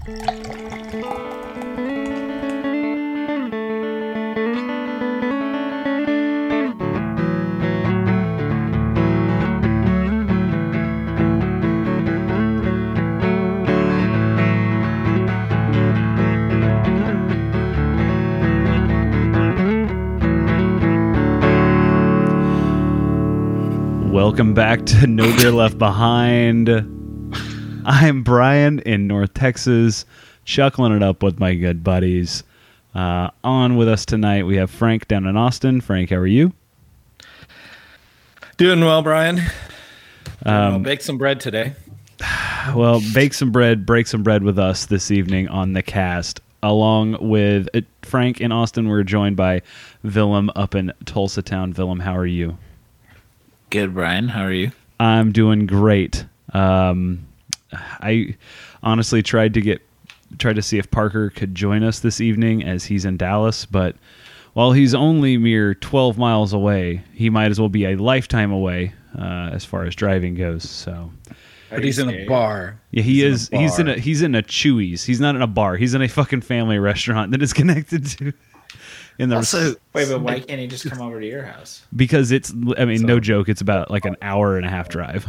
Welcome back to No Beer Left Behind. I'm Brian in North Texas, chuckling it up with my good buddies. Uh, on with us tonight, we have Frank down in Austin. Frank, how are you? Doing well, Brian. Doing well. Um, Bake some bread today. well, bake some bread, break some bread with us this evening on the cast. Along with uh, Frank in Austin, we're joined by Willem up in Tulsa Town. Willem, how are you? Good, Brian. How are you? I'm doing great. Um, I honestly tried to get tried to see if Parker could join us this evening as he's in Dallas, but while he's only mere 12 miles away, he might as well be a lifetime away uh, as far as driving goes. So, But he's in a bar. yeah, he He's is. in he's in a bar. he's in a Chuy's. He's not in a bar. He's in a fucking family restaurant that is connected to. In the Also, wait, but why can't he just come over to your house? because it's I mean no joke. It's about like an hour and a half drive.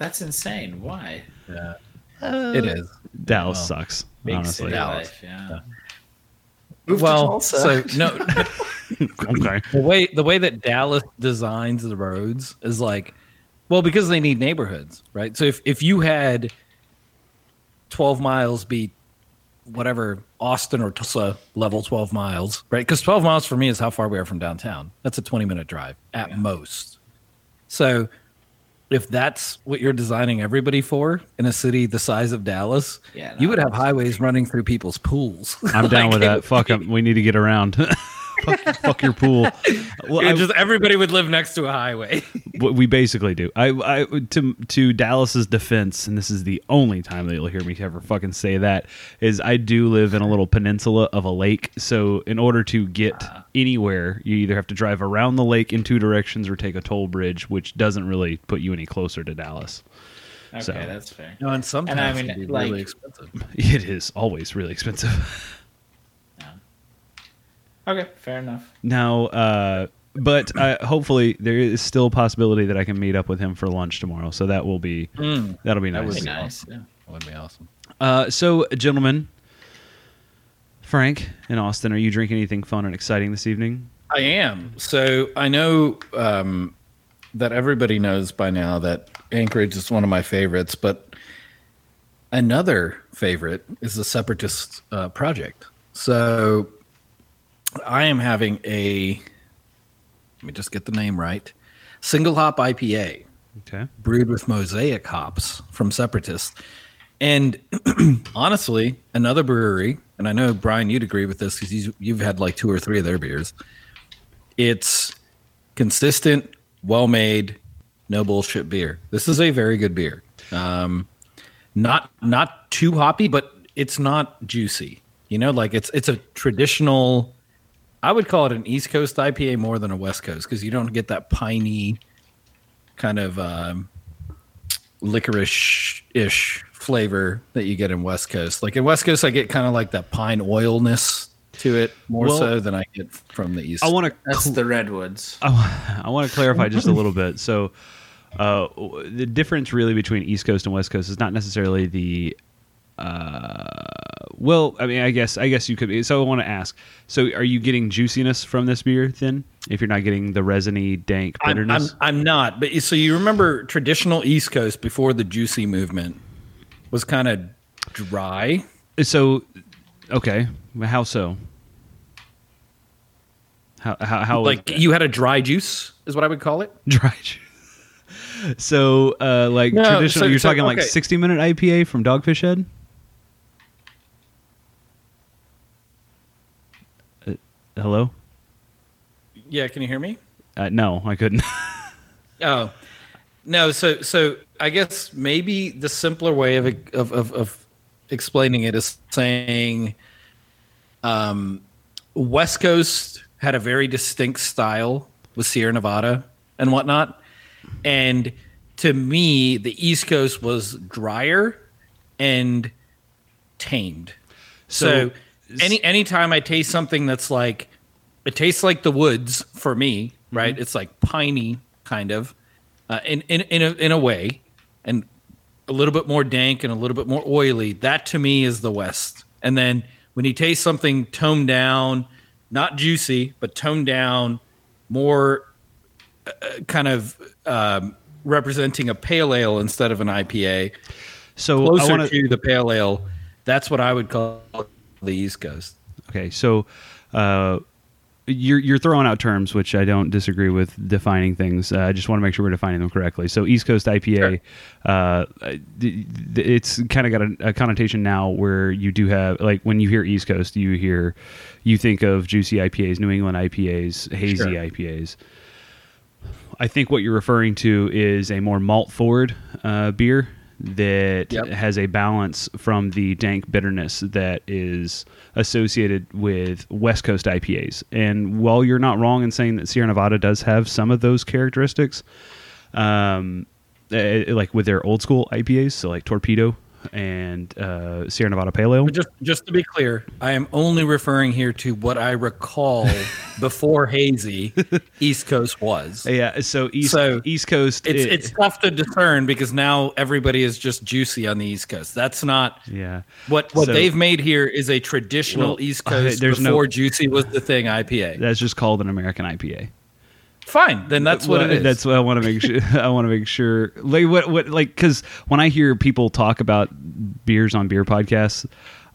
That's insane. Why? Yeah. it is. Dallas Well, sucks. Big honestly. city Dallas. life. Yeah. well, so no, okay. the way the way that Dallas designs the roads is like, well, because they need neighborhoods, right? So if if you had twelve miles be whatever Austin or Tulsa level twelve miles, right? Because twelve miles for me is how far we are from downtown. That's a twenty minute drive at most. So if that's what you're designing everybody for in a city the size of Dallas, Yeah, you would have highways running through people's pools. I'm down Like, with that. Fuck be- We need to get around. fuck, fuck your pool. Well, Yeah, I- just everybody would live next to a highway. we basically do. I, I to to Dallas's defense, and this is the only time that you'll hear me ever fucking say that is I do live in a little peninsula of a lake. So in order to get anywhere, you either have to drive around the lake in two directions or take a toll bridge, which doesn't really put you any closer to Dallas. Okay, So- that's fair. No, and sometimes And I mean, it can be like- really expensive. It is always really expensive. Okay, fair enough. Now, uh, but uh, hopefully there is still a possibility that I can meet up with him for lunch tomorrow. So that will be that'll be That nice. would Be be nice. awesome. That would be awesome. Uh, so, gentlemen, Frank and Austin, are you drinking anything fun and exciting this evening? I am. So I know um, that everybody knows by now that Anchorage is one of my favorites, but another favorite is the Separatist uh, Project. So I am having a, let me just get the name right, single hop IPA. Okay. brewed with mosaic hops from Separatists. And honestly, another brewery, and I know Brian, you'd agree with this because you've had like two or three of their beers. It's consistent, well made, no bullshit beer. This is a very good beer. Um, not not too hoppy, but it's not juicy. You know, like it's it's a traditional. I would call it an East Coast IPA more than a West Coast because you don't get that piney kind of um, licorice ish flavor that you get in West Coast. Like in West Coast, I get kind of like that pine oilness to it more Well, so than I get from the East. I want to That's the redwoods. I, want to clarify just a little bit. So, uh, the difference really between East Coast and West Coast is not necessarily the. Uh, well, I mean, I guess I guess you could. be So I want to ask. So, are you getting juiciness from this beer? Then, if you're not getting the resiny, dank I'm, I'm, bitterness, I'm not, but so you remember traditional East Coast before the juicy movement was kind of dry. so okay, how so? How how, how like you had a dry juice, is what I would call it. dry juice? So, uh, like No, traditional, so- you're so, talking like 60 minute IPA from Dogfish Head. Hello? Yeah, can you hear me? Uh, no, I couldn't. Oh, no. So, so I guess maybe the simpler way of of of, of explaining it is saying, um, West Coast had a very distinct style with Sierra Nevada and whatnot, and to me, the East Coast was drier and tamed. So- So, any anytime I taste something that's like it tastes like the woods for me, right? It's like piney kind of, uh, in in in a, in a way, and a little bit more dank and a little bit more oily. That to me is the West. And then when you taste something toned down, not juicy, but toned down, more uh, kind of um, representing a pale ale instead of an IPA, So I closer want to the pale ale. That's what I would call the East Coast. Okay, so uh, you're you're throwing out terms which I don't disagree with defining things. Uh, I just want to make sure we're defining them correctly. So East Coast IPA, uh, th- th- it's kind of got a, a connotation now where you do have like when you hear East Coast, you hear you think of juicy IPAs, New England IPAs, hazy Sure. IPAs. I think what you're referring to is a more malt forward uh, beer that Yep. has a balance from the dank bitterness that is associated with West Coast IPAs. And while you're not wrong in saying that Sierra Nevada does have some of those characteristics, um, eh, like with their old school IPAs, so like Torpedo and uh, Sierra Nevada Pale Ale. But just just to be clear, I am only referring here to what I recall before hazy East Coast was. Yeah, so East So, East Coast. It's it- it's tough to discern because now everybody is just juicy on the East Coast. That's not yeah. what what So- they've made here is a traditional Well, East uh, Coast there's no- before juicy was the thing IPA. That's just called an American IPA. Fine, then that's what Well, it is. That's what I want to make sure. I want to make sure. Like what? What? Like because when I hear people talk about beers on beer podcasts,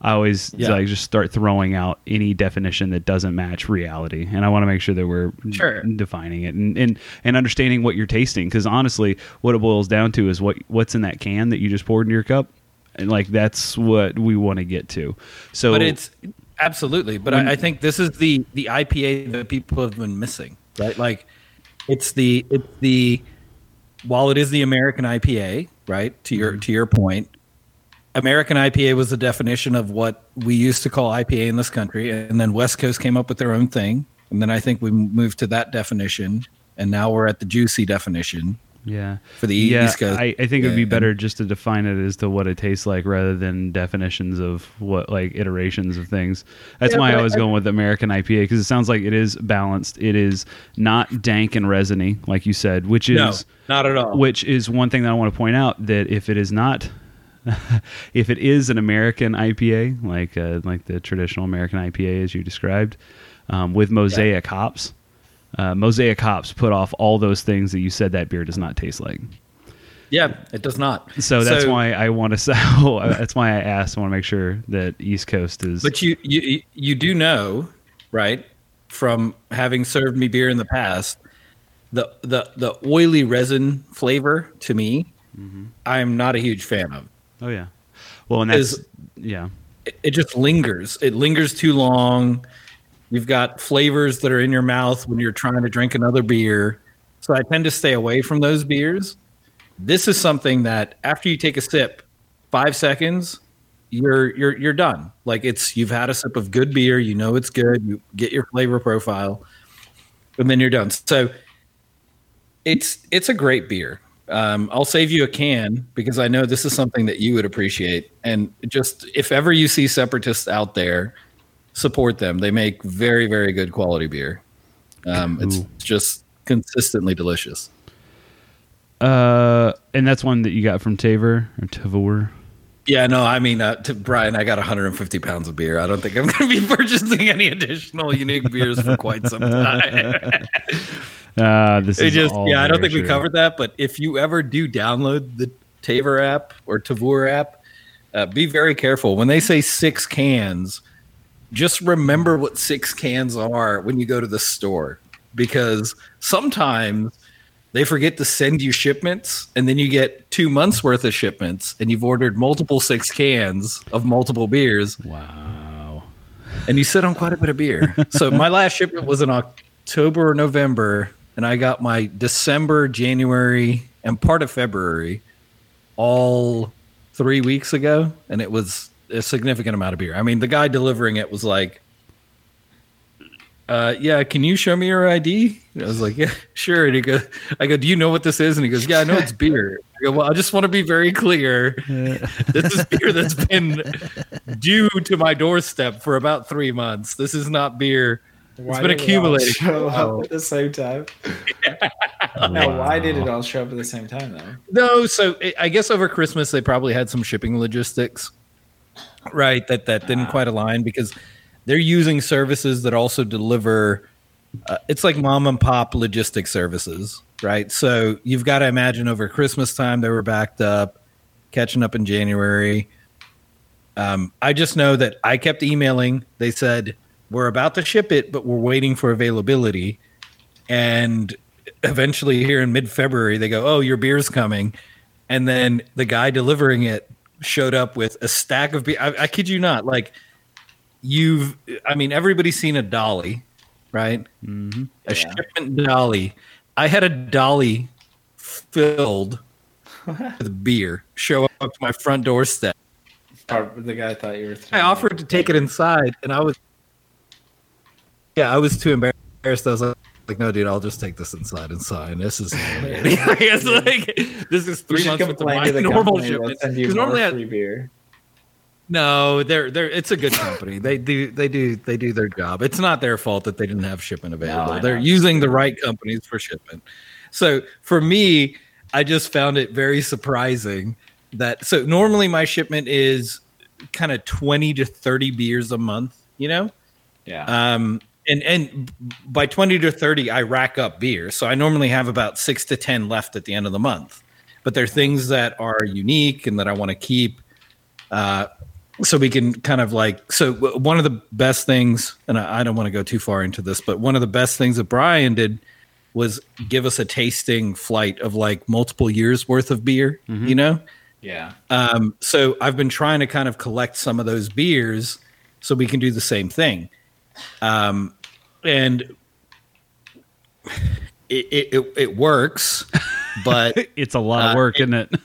I always Yeah. like just start throwing out any definition that doesn't match reality, and I want to make sure that we're Sure. defining it and and, and understanding what you're tasting. Because honestly, what it boils down to is what what's in that can that you just poured into your cup, and like that's what we want to get to. So, but it's absolutely. But I, I think this is the the IPA that people have been missing, right? Like it's the it's the while it is the American IPA, right? To your mm-hmm. to your point, American IPA was the definition of what we used to call IPA in this country, and then West Coast came up with their own thing, and then I think we moved to that definition, and now we're at the juicy definition. Yeah. for the yeah, East Coast. I, I think it would be better just to define it as to what it tastes like rather than definitions of what like iterations of things. That's Yeah, why I was I- going with American IPA because it sounds like it is balanced. It is not dank and resiny, like you said, which is No, not at all. which is one thing that I want to point out that if it is not if it is an American IPA like uh, like the traditional American IPA as you described um, with mosaic hops uh, mosaic hops put off all those things that you said that beer does not taste like yeah, it does not. so that's why I want to say that's why I asked I want to make sure that East Coast is But you you you do know, right, from having served me beer in the past, the the the oily resin flavor to me, I'm not a huge fan of. oh yeah well and that's is- yeah It, it just lingers. It lingers too long. You've got flavors that are in your mouth when you're trying to drink another beer. So I tend to stay away from those beers. This is something that after you take a sip, five seconds, you're you're you're done. Like it's you've had a sip of good beer, you know it's good, you get your flavor profile, and then you're done. So it's it's a great beer. Um, I'll save you a can because I know this is something that you would appreciate. And just if ever you see separatists out there, support them. They make very very good quality beer. Um, it's Ooh. just consistently delicious. uh and that's one that you got from Taver or Tavor Yeah, no, I mean, uh, to Brian, I got 150 pounds of beer. I don't think I'm going to be purchasing any additional unique beers for quite some time. uh this It is just, yeah, I don't think we covered that. But if you ever do download the Taver app or Tavor app, uh, be very careful when they say six cans. Just remember what six cans are when you go to the store, because sometimes they forget to send you shipments, and then you get two months worth of shipments, and you've ordered multiple six cans of multiple beers, wow and you sit on quite a bit of beer. so my last shipment was in October or November, and I got my December, January, and part of February all three weeks ago, and it was a significant amount of beer. I mean, the guy delivering it was like, uh, "Yeah, can you show me your ID?" And I was like, "Yeah, sure." And he goes, "I go, do you know what this is?" And he goes, "Yeah, I know it's beer." I go, well, I just want to be very clear. this is beer that's been due to my doorstep for about three months. This is not beer. Why been did it all accumulating. Show up at the same time. Now, why did it all show up at the same time though? No, so it, I guess over Christmas they probably had some shipping logistics, right? That that didn't quite align because they're using services that also deliver. Uh, it's like mom and pop logistic services, right? So you've got to imagine over Christmas time they were backed up, catching up in January. Um, I just know that I kept emailing. They said we're about to ship it, but we're waiting for availability. And eventually, here in mid-February, they go, "Oh, your beer's coming," and then the guy delivering it showed up with a stack of beer. I, I kid you not, like you've. I mean, everybody's seen a dolly, right? Mm-hmm. A Yeah. shipment dolly. I had a dolly filled with beer show up to my front doorstep. Or the guy thought you were. I offered to take it inside, and I was, yeah, I was too embarrassed. I was like, like, no, dude, I'll just take this inside and sign. This is, it's like, this is three should months with my the normal shipment. send you 'Cause normally I- free beer. no, they're they're it's a good company. they do they do they do their job. It's not their fault that they didn't have shipment available. I they're using the right companies for shipment. So for me, I just found it very surprising that so normally my shipment is kind of 20 to 30 beers a month, you know? Yeah. Um, and and by twenty to thirty, I rack up beer. So I normally have about six to ten left at the end of the month. But they're things that are unique and that I want to keep. Uh, so we can kind of like so one of the best things, and I, I don't want to go too far into this, but one of the best things that Brian did was give us a tasting flight of like multiple years worth of beer. You know, yeah. um, so I've been trying to kind of collect some of those beers so we can do the same thing. Um, and it, it, it, works, but It's a lot of Uh, work, it- isn't it?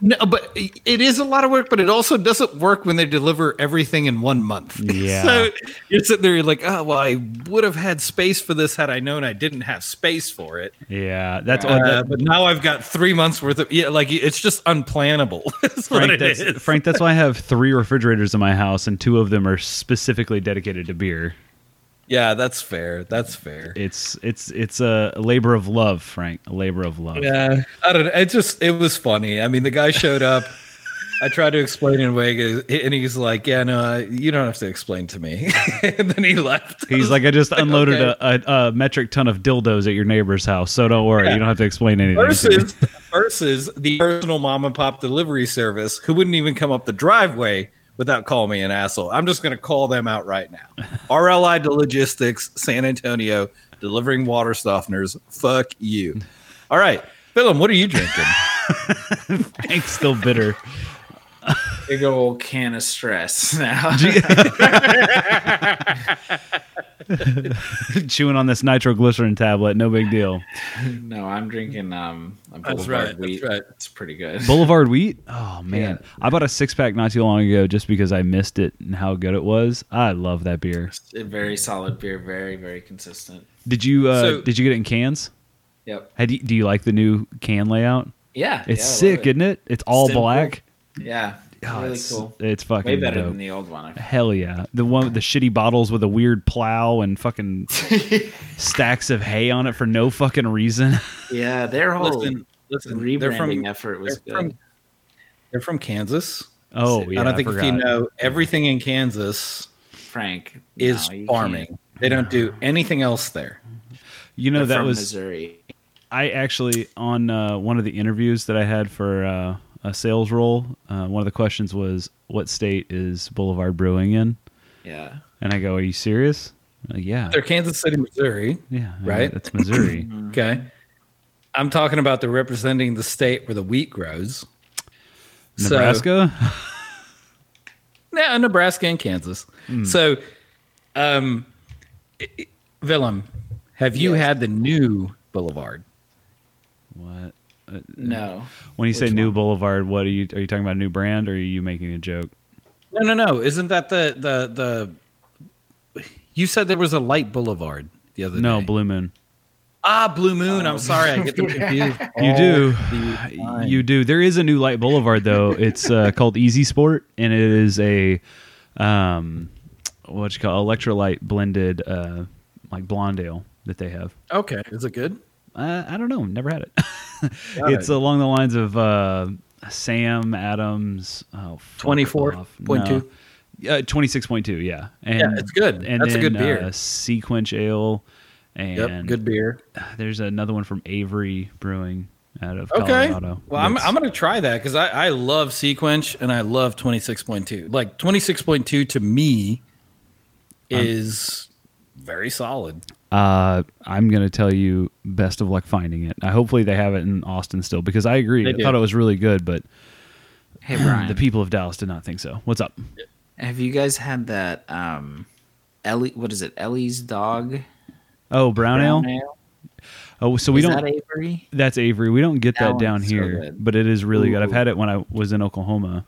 No, but it is a lot of work, but it also doesn't work when they deliver everything in one month. Yeah. so you're sitting there, you're like, oh, well, I would have had space for this had I known I didn't have space for it. Yeah, that's Uh, that, but now I've got three months worth of, yeah, like it's just unplannable. Frank. That's. Frank, that's why I have three refrigerators in my house, and two of them are specifically dedicated to beer. Yeah, that's fair. That's fair. It's it's it's a labor of love, Frank. A labor of love. Yeah, I don't know. It just it was funny. I mean, the guy showed up. I tried to explain in Vegas, and he's like, "Yeah, no, you don't have to explain to me." and then he left. He's like, I just unloaded okay. a, a, a metric ton of dildos at your neighbor's house, so don't worry, Yeah. you don't have to explain anything. versus versus the personal mom and pop delivery service who wouldn't even come up the driveway without calling me an asshole. I'm just going to call them out right now. RLI to Logistics, San Antonio, delivering water softeners. Fuck you. All right, Philip, what are you drinking? Frank's still bitter. Big old can of stress now. Chewing on this nitroglycerin tablet, no big deal. no, I'm drinking um a That's Boulevard right, that's right. It's pretty good. Boulevard wheat. Oh man, Yeah. I bought a six pack not too long ago just because I missed it and how good it was. I love that beer. A very solid beer, very very consistent. Did you uh, So- did you get it in cans? Yep. Had you, do you like the new can layout? Yeah. It's yeah, sick, it. isn't it? It's all Simple. black. Yeah. Oh, really it's, cool. It's fucking Way better dope. than the old one. I Hell yeah. The one with the shitty bottles with a weird plow and fucking stacks of hay on it for no fucking reason. Yeah, their whole Listen, listen. rebranding They're from effort was they're good. from, they're from Kansas. Oh, I yeah. I don't think if you know everything in Kansas Frank is no, farming. can't. They don't do anything else there. You know, They're that from was. Missouri. I actually, on uh, one of the interviews that I had for uh, a sales role, uh, one of the questions was, What state is Boulevard Brewing in? Yeah. And I go, Are you serious? Like, yeah. They're Kansas City, Missouri. Yeah. right? It's Missouri. Okay. I'm talking about the representing the state where the wheat grows. So- Nebraska? Yeah, Nebraska and Kansas. So, um, i- i- Willem, have you Yes. had the new Boulevard? what? Uh, No. When you say Which new one? Boulevard, what are you? Are you talking about a new brand, or are you making a joke? No, no, no. Isn't that the the the? You said there was a light Boulevard the other No, day. No, Blue Moon. Ah, Blue Moon. I'm sorry, I get them confused. You do. the. You do. There is a new Light Boulevard though. It's uh, called Easy Sport, and it is a um, what you call electrolyte blended uh, like blonde ale that they have. Okay, is it good? Uh, I don't know. Never had it. It's it. along the lines of uh, Sam Adams. Oh, fuck 24.2? Uh, Twenty six point two. Yeah, and Yeah, it's good. And That's a good beer. Uh, SeaQuench Ale, and Yep, good beer. There's another one from Avery Brewing out of Okay. Colorado. Well, I'm, I'm going to try that because I, I love SeaQuench and I love 26.2. Like 26.2 to me is very solid. Uh, I'm gonna tell you best of luck finding it. Uh, hopefully they have it in Austin still because I agree. They I do. thought it was really good, but Hey Brian, the people of Dallas did not think so. What's up? have you guys had that um Ellie what is it? Ellie's dog Oh, brown, ale. brown ale? Oh, so we Is don't. that Avery? that's Avery. We don't get that, That down one's so here, but it is really good. I've had it when I was in Oklahoma.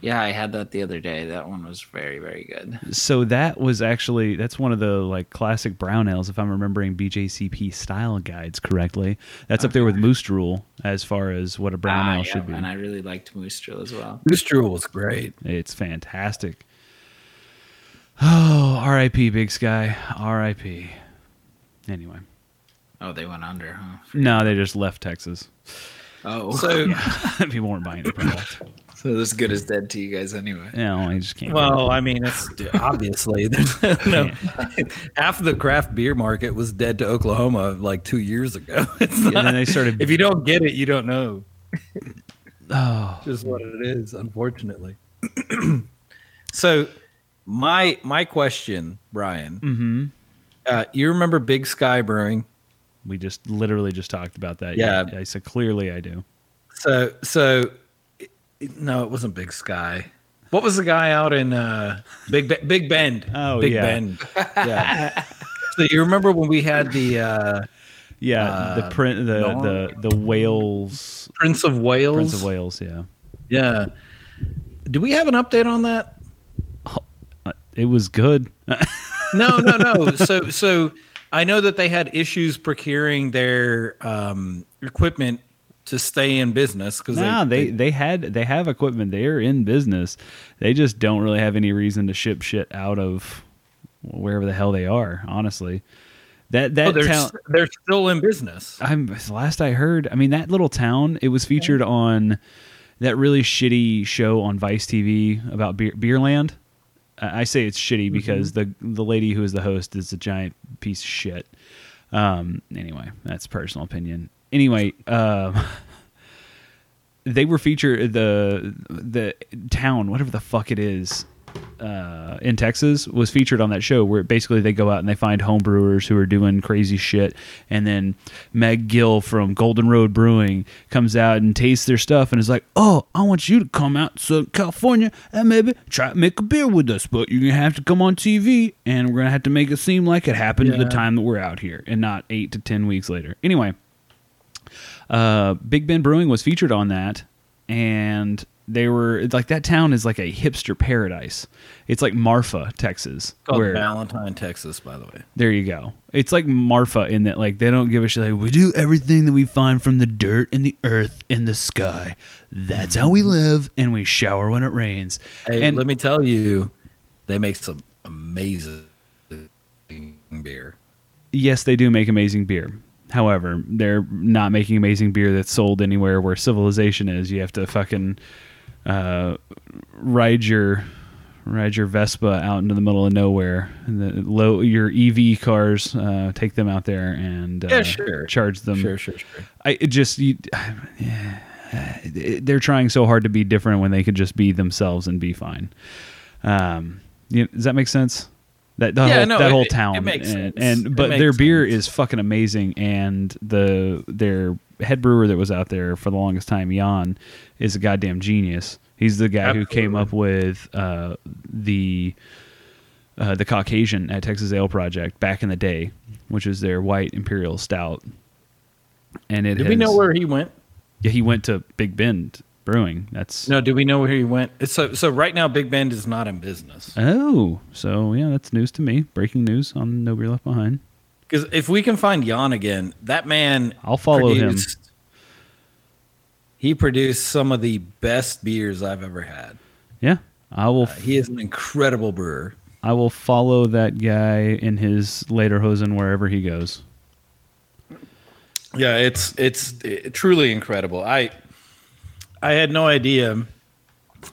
Yeah, I had that the other day. That one was very, very good. So that was actually that's one of the like classic brown ales, if I'm remembering BJCP style guides correctly. That's up there with Moose Drool as far as what a brown Ah, ale yeah, should be. And I really liked Moose Drool as well. Moose Drool was great. It's fantastic. Oh, R.I.P. Big Sky. R.I.P. Anyway, Oh, they went under, huh? no, they just left Texas. Oh, So, People weren't buying the product. So as good as dead to you guys anyway. No, I just can't. well, I mean, it's obviously there's no half of the craft beer market was dead to Oklahoma like two years ago. It's and not, then they started. if you don't get it, you don't know. oh, Just what it is, unfortunately. so, my my question, Brian, hmm uh, you remember Big Sky Brewing? we just literally just talked about that. Yeah. I said clearly I do. So, so it- it- no, it wasn't Big Sky. What was the guy out in uh, Big Be- Big Bend? Oh, Big yeah. Bend. Yeah. so you remember when we had the uh, Yeah, Uh, the print, the no. the the Wales, Prince of Wales? Prince of Wales. Yeah, Yeah. Do we have an update on that? Uh, it was good. No, no, no. so, so I know that they had issues procuring their um, equipment to stay in business because No, they, they had they have equipment. They're in business. They just don't really have any reason to ship shit out of wherever the hell they are. Honestly, that that oh, they're, town. they're still in business. I'm last I heard. I mean, that little town. It was featured on that really shitty show on Vice TV about beer, Beerland. I I say it's shitty because the the lady who is the host is a giant piece of shit. Um. Anyway, that's personal opinion. Anyway, um, they were featured the the town, whatever the fuck it is, uh, in Texas was featured on that show where basically they go out and they find home brewers who are doing crazy shit. And then Meg Gill from Golden Road Brewing comes out and tastes their stuff and is like, Oh, I want you to come out to California and maybe try to make a beer with us. But you're going to have to come on TV and we're going to have to make it seem like it happened at Yeah. the time that we're out here and not eight to 10 weeks later. Anyway, uh, Big Bend Brewing was featured on that, and they were like that town is like a hipster paradise. It's like Marfa, Texas, Called where Valentine, Texas, by the way. there you go. It's like Marfa in that like they don't give a shit. Like we do everything that we find from the dirt and the earth and the sky. That's how we live, and we shower when it rains. Hey, and let me tell you, they make some amazing beer. yes, they do make amazing beer. However, they're not making amazing beer that's sold anywhere where civilization is. You have to fucking uh, ride your ride your Vespa out into the middle of nowhere. And the low your EV cars, uh, take them out there and uh, Yeah, sure. charge them. Sure, sure, sure. I it just you, they're trying so hard to be different when they could just be themselves and be fine. Um, you, does that make sense? That the Yeah, whole, no, that it- whole town it makes and, sense. and but their beer sense. is fucking amazing and the their head brewer that was out there for the longest time, Jan, is a goddamn genius. He's the guy who came up with uh, the uh, the Caucasian at Texas Ale Project back in the day, which is their white imperial stout. And it Did we know where he went? yeah, he went to Big Bend Brewing. That's No, do we know where he went? So, so right now, Big Bend is not in business. oh, so yeah, that's news to me. Breaking news on No Beer Left Behind. Because if we can find Jan again, that man, I'll follow him. He produced some of the best beers I've ever had. Yeah, I will. He is an incredible brewer. I will follow that guy in his Lederhosen wherever he goes. Yeah, it's it's uh, truly incredible. I I had no idea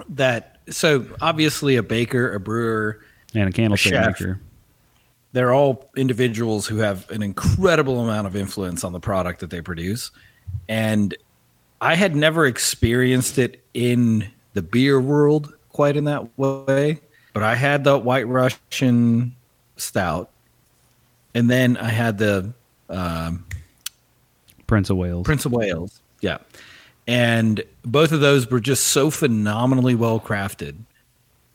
that. So obviously, a baker, a brewer, And a candlestick maker. they're all individuals who have an incredible amount of influence on the product that they produce. And I had never experienced it in the beer world quite in that way, but I had the White Russian stout, and then I had the um, Prince of Wales. Prince of Wales. Yeah. And both of those were just so phenomenally well crafted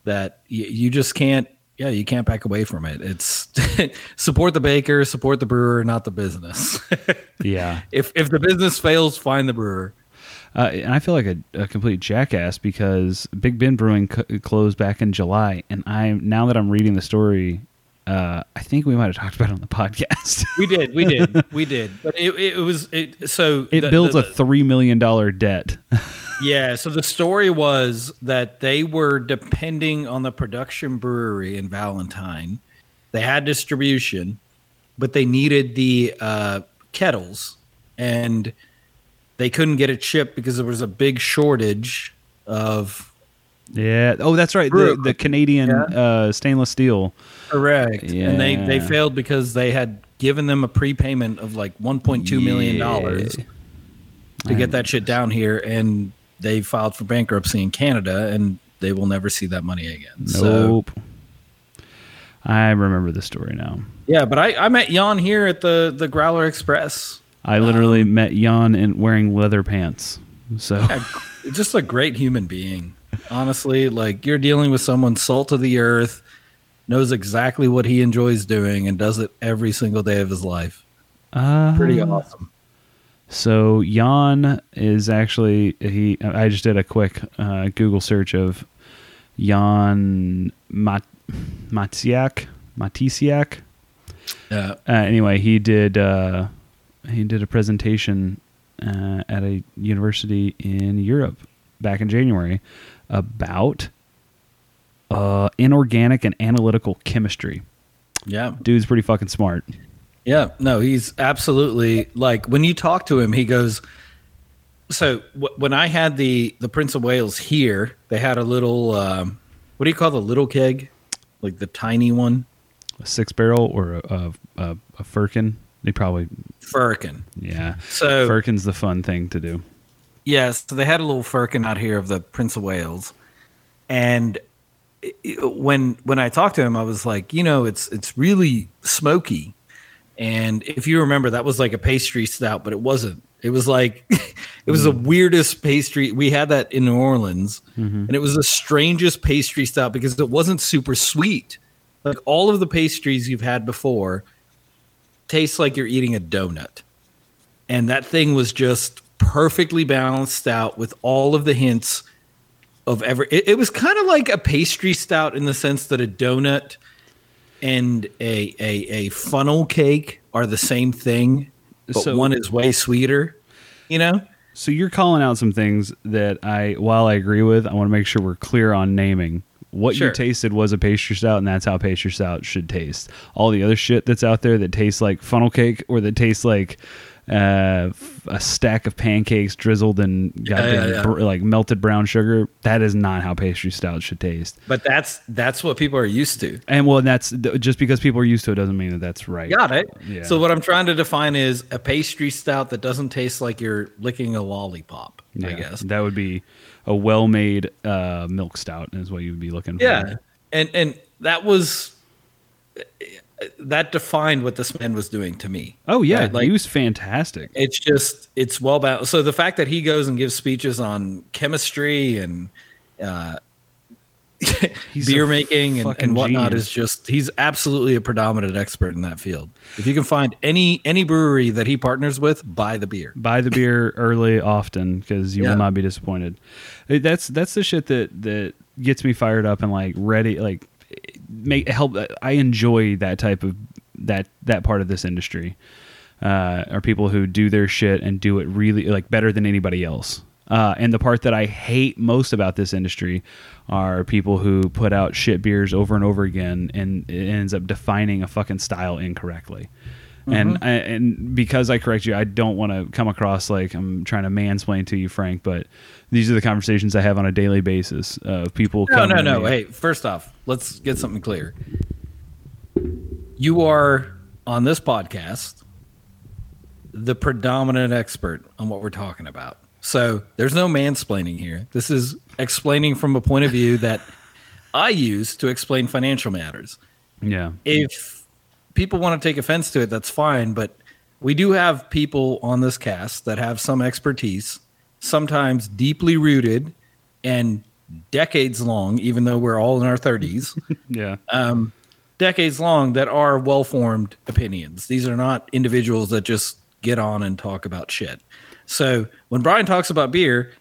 that you, you just can't, yeah, you can't back away from it. It's support the baker, support the brewer, not the business. yeah. if if the business fails, find the brewer. Uh, and I feel like a, a complete jackass because Big Bend Brewing c- closed back in July, and I now that I'm reading the story, uh, I think we might have talked about it on the podcast. We did, we did, we did. But it, it, was it, so it the- builds the- a three million dollar debt. Yeah, so the story was that they were depending on the production brewery in Valentine. They had distribution, but they needed the uh, kettles, and they couldn't get it shipped because there was a big shortage of. yeah. Oh, that's right. Brew- The, the Canadian Yeah. uh, stainless steel. Correct, and they they failed because they had given them a prepayment of like 1.2 million dollars Yeah. to get that shit down here, and they filed for bankruptcy in Canada, and they will never see that money again. So Nope. I remember the story now. Yeah, but I, I met Jan here at the the Growler Express. I literally um, met Jan in wearing leather pants. So Yeah, just a great human being. Honestly, like you're dealing with someone salt of the earth, knows exactly what he enjoys doing, and does it every single day of his life. uh, Pretty awesome. So Jan is actually he. I just did a quick uh, Google search of Jan Mat- Matsiak. Matisiak. Yeah, Uh, anyway, he did uh, he did a presentation uh, at a university in Europe back in January about uh, inorganic and analytical chemistry. yeah, Dude's pretty fucking smart. yeah. No, he's absolutely like when you talk to him, he goes. So w- when I had the the Prince of Wales here, they had a little um, what do you call the little keg, like the tiny one, A six barrel or a a, a, a firkin. They probably firkin. yeah. So Firkin's the fun thing to do. Yes, so they had a little firkin out here of the Prince of Wales, and when when I talked to him, I was like, you know, it's it's really smoky, and if you remember, that was like a pastry stout, but it wasn't. It was like it was the mm-hmm. weirdest pastry. We had that in New Orleans, mm-hmm. and it was the strangest pastry stout because it wasn't super sweet. Like all of the pastries you've had before taste like you're eating a donut and that thing was just perfectly balanced out with all of the hints of every it, it was kind of like a pastry stout in the sense that a donut and a a, a funnel cake are the same thing but So- one is way sweeter you know So you're calling out some things that I, while I agree with, I want to make sure we're clear on naming. What Sure. you tasted was a pastry stout, and that's how pastry stout should taste. All the other shit that's out there that tastes like funnel cake or that tastes like uh, a stack of pancakes drizzled in goddamn yeah. br- like melted brown sugar, that is not how pastry stout should taste. but that's that's what people are used to And well, that's just because people are used to it doesn't mean that that's right. got it Yeah. so what i'm trying to define is a pastry stout that doesn't taste like you're licking a lollipop i guess that would be a well-made uh, milk stout is what you would be looking for. Yeah, and and that was that defined what this man was doing to me. Oh yeah, Right? like he was fantastic. it's just it's well balanced. So the fact that he goes and gives speeches on chemistry and uh, beer making and, and whatnot genius. is just he's absolutely a predominant expert in that field. If you can find any any brewery that he partners with, buy the beer. Buy the beer early, often, because you Yeah. will not be disappointed. That's that's the shit that that gets me fired up and like ready, like make help. I enjoy that type of that that part of this industry uh, are people who do their shit and do it really like better than anybody else. Uh, and the part that I hate most about this industry are people who put out shit beers over and over again, and it ends up defining a fucking style incorrectly. And mm-hmm. I, and because I correct you, I don't want to come across like I'm trying to mansplain to you, Frank. But these are the conversations I have on a daily basis of people. No, no, no. me. Hey, first off, let's get something clear. You are on this podcast the predominant expert on what we're talking about. So there's no mansplaining here. This is explaining from a point of view that I use to explain financial matters. Yeah, If people want to take offense to it, that's fine. But we do have people on this cast that have some expertise, sometimes deeply rooted and decades long, even though we're all in our 30s yeah. um, decades long that are well formed opinions. These are not individuals that just get on and talk about shit. So when Brian talks about beer,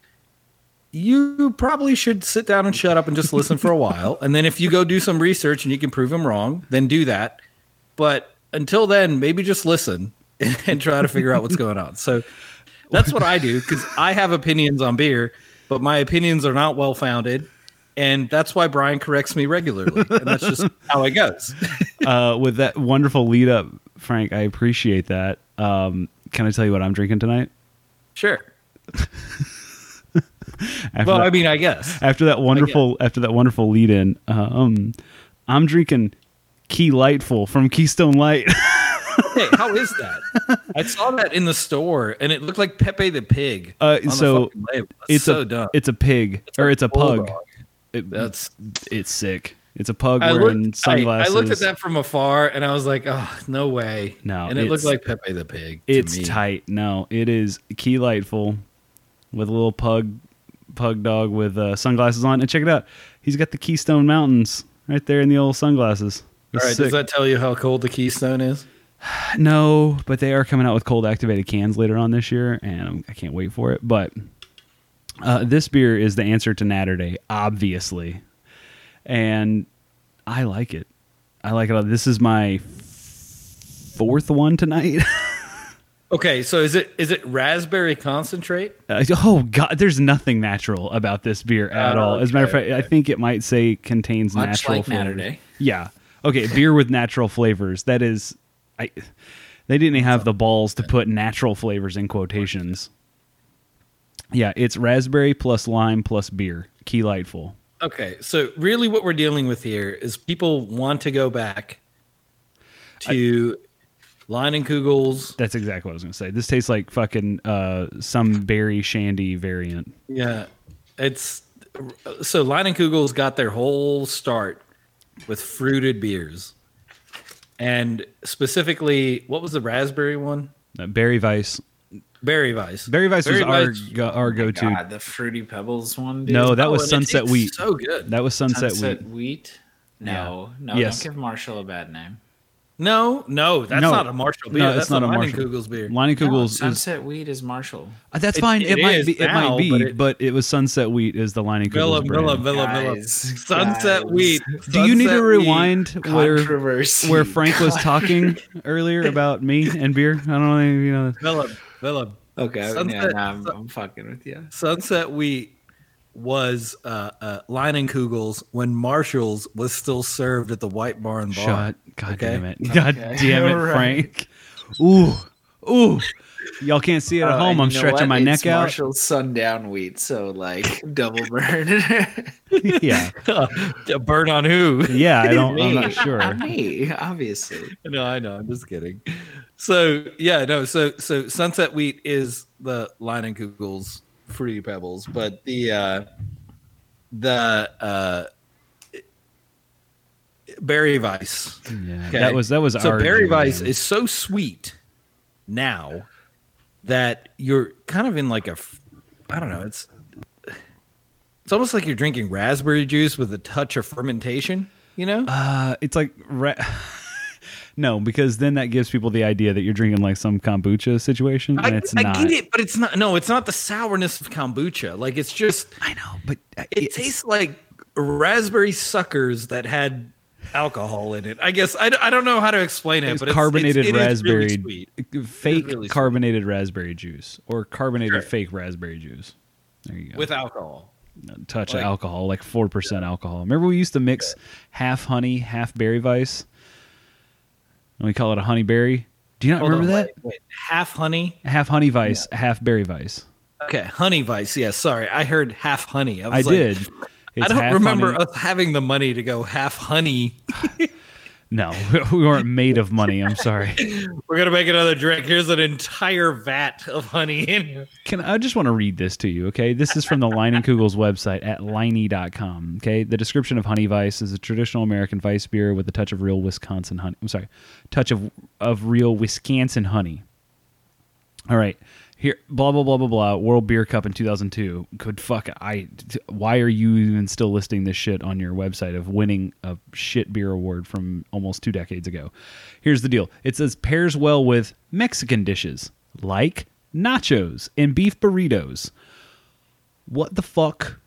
you probably should sit down and shut up and just listen for a while. And then if you go do some research and you can prove him wrong, then do that. But until then, maybe just listen and try to figure out what's going on. So that's what I do because I have opinions on beer, but my opinions are not well founded. And that's why Brian corrects me regularly. And that's just how it goes. uh, with that wonderful lead up, Frank, I appreciate that. Um, can I tell you what I'm drinking tonight? Sure. Well, that, I mean, I guess. after that wonderful after that wonderful lead in, um, I'm drinking Key Lightful from Keystone Light. Hey, how is that? I saw that in the store, and it looked like Pepe the Pig. Uh, the so label. It's so a dumb. it's a pig or it's a pug. It- That's. it's sick. It's a pug I wearing looked, sunglasses. I looked at that from afar, and I was like, "Oh, no way!" No, and it looked like Pepe the Pig. to It's me. tight. No, it is Key Lightful with a little pug pug dog with uh, sunglasses on. And check it out. He's got the Keystone Mountains right there in the old sunglasses. All It's right, sick. does that tell you how cold the Keystone is? No, but they are coming out with cold activated cans later on this year, and I'm, can't wait for it. But uh, this beer is the answer to Naturday, obviously, and I like it. I like it. a lot. This is my fourth one tonight. Okay, so is it is it raspberry concentrate? Uh, oh God, there's nothing natural about this beer at Oh, all. As a matter of okay, fact, I think it might say contains Much natural like flavors. Naturday. Yeah. Okay, beer with natural flavors. That is, I. They didn't have the balls to put natural flavors in quotations. Yeah, it's raspberry plus lime plus beer. Key Lightful. Okay, so really, what we're dealing with here is people want to go back to Leinenkugel's. That's exactly what I was gonna say. This tastes like fucking uh, some berry shandy variant. Yeah, it's so Leinenkugel's got their whole start with fruited beers, and specifically, what was the raspberry one? Uh, berry Weiss. Berry Weiss. Berry Weiss was Berry our Weiss- go, our go to. God, the fruity pebbles one. Dude. No, that Oh, was and it Sunset Wheat. So good. That was Sunset, sunset Wheat. wheat. No, no, Yes. don't give Marshall a bad name. No, no, that's No. not a Marshall beer. No, that's it's not a Line and Marshall. Kugel's beer. Line and No, Kugel's is sunset wheat is Marshall. Uh, That's It- fine. It, it might is be. It might be. but But it- it, was Sunset Wheat is the line and Villa, Kugel's Villa, brand. Villa, Villa. Guys, Sunset guys. Wheat. Do you need to rewind where where Frank was talking earlier about me and beer? I don't know. You know. Villa, Villa. Okay, yeah, Sunset- nah, I'm, I'm fucking with you. Sunset Wheat was uh, uh, Leinenkugel's when Marshall's was still served at the White Barn Bar. Shut. God Okay? damn it. God Okay. damn it, All right. Frank. Ooh. Ooh. Y'all can't see it at Uh, home. I'm stretching what? my It's neck out. Marshall's sundown wheat, so like double burn. yeah. A burn on who? Yeah. I don't. I'm not sure. Me, obviously. no, I know. I'm just kidding. So yeah, no. So so Sunset Wheat is the Leinenkugel's Fruity Pebbles, but the uh, the uh, Berry Weiss. Yeah. Okay. That was that was so our Berry beer, Weiss is so sweet now that you're kind of in like a I don't know. It's it's almost like you're drinking raspberry juice with a touch of fermentation. You know? Uh, it's like ra- no, because then that gives people the idea that you're drinking like some kombucha situation, and I, it's I not. get it, but it's not. No, it's not the sourness of kombucha. Like it's just I know, but uh, it tastes like raspberry suckers that had alcohol in it. I guess I, I don't know how to explain it, It's but it's, carbonated it's, it really raspberry, sweet. fake really carbonated raspberry juice, or carbonated Sure. fake raspberry juice. There you go. with alcohol. a touch like- of alcohol, like four percent alcohol. Remember we used to mix half honey, half berry weiss, and we call it a honey berry. Do you not Hold remember on, that? Wait, wait. half honey. Half honey Weiss, half berry Weiss. Okay, honey Weiss. Yeah, sorry, I heard half honey. I, I like, did. I don't remember honey- us having the money to go half honey. No, we weren't made of money. I'm sorry. We're gonna make another drink. Here's an entire vat of honey in here. Can I just want to read this to you, okay? This is from the Leinenkugel's website at leinie.com, okay? The description of Honey Weiss is a traditional American Weiss beer with a touch of real Wisconsin honey. I'm sorry, touch of of real Wisconsin honey. All right. Here blah blah blah blah blah World Beer Cup in 2002. Good fuck I why are you even still listing this shit on your website of winning a shit beer award from almost 2 decades ago? Here's the deal. It says pairs well with Mexican dishes like nachos and beef burritos. What the fuck?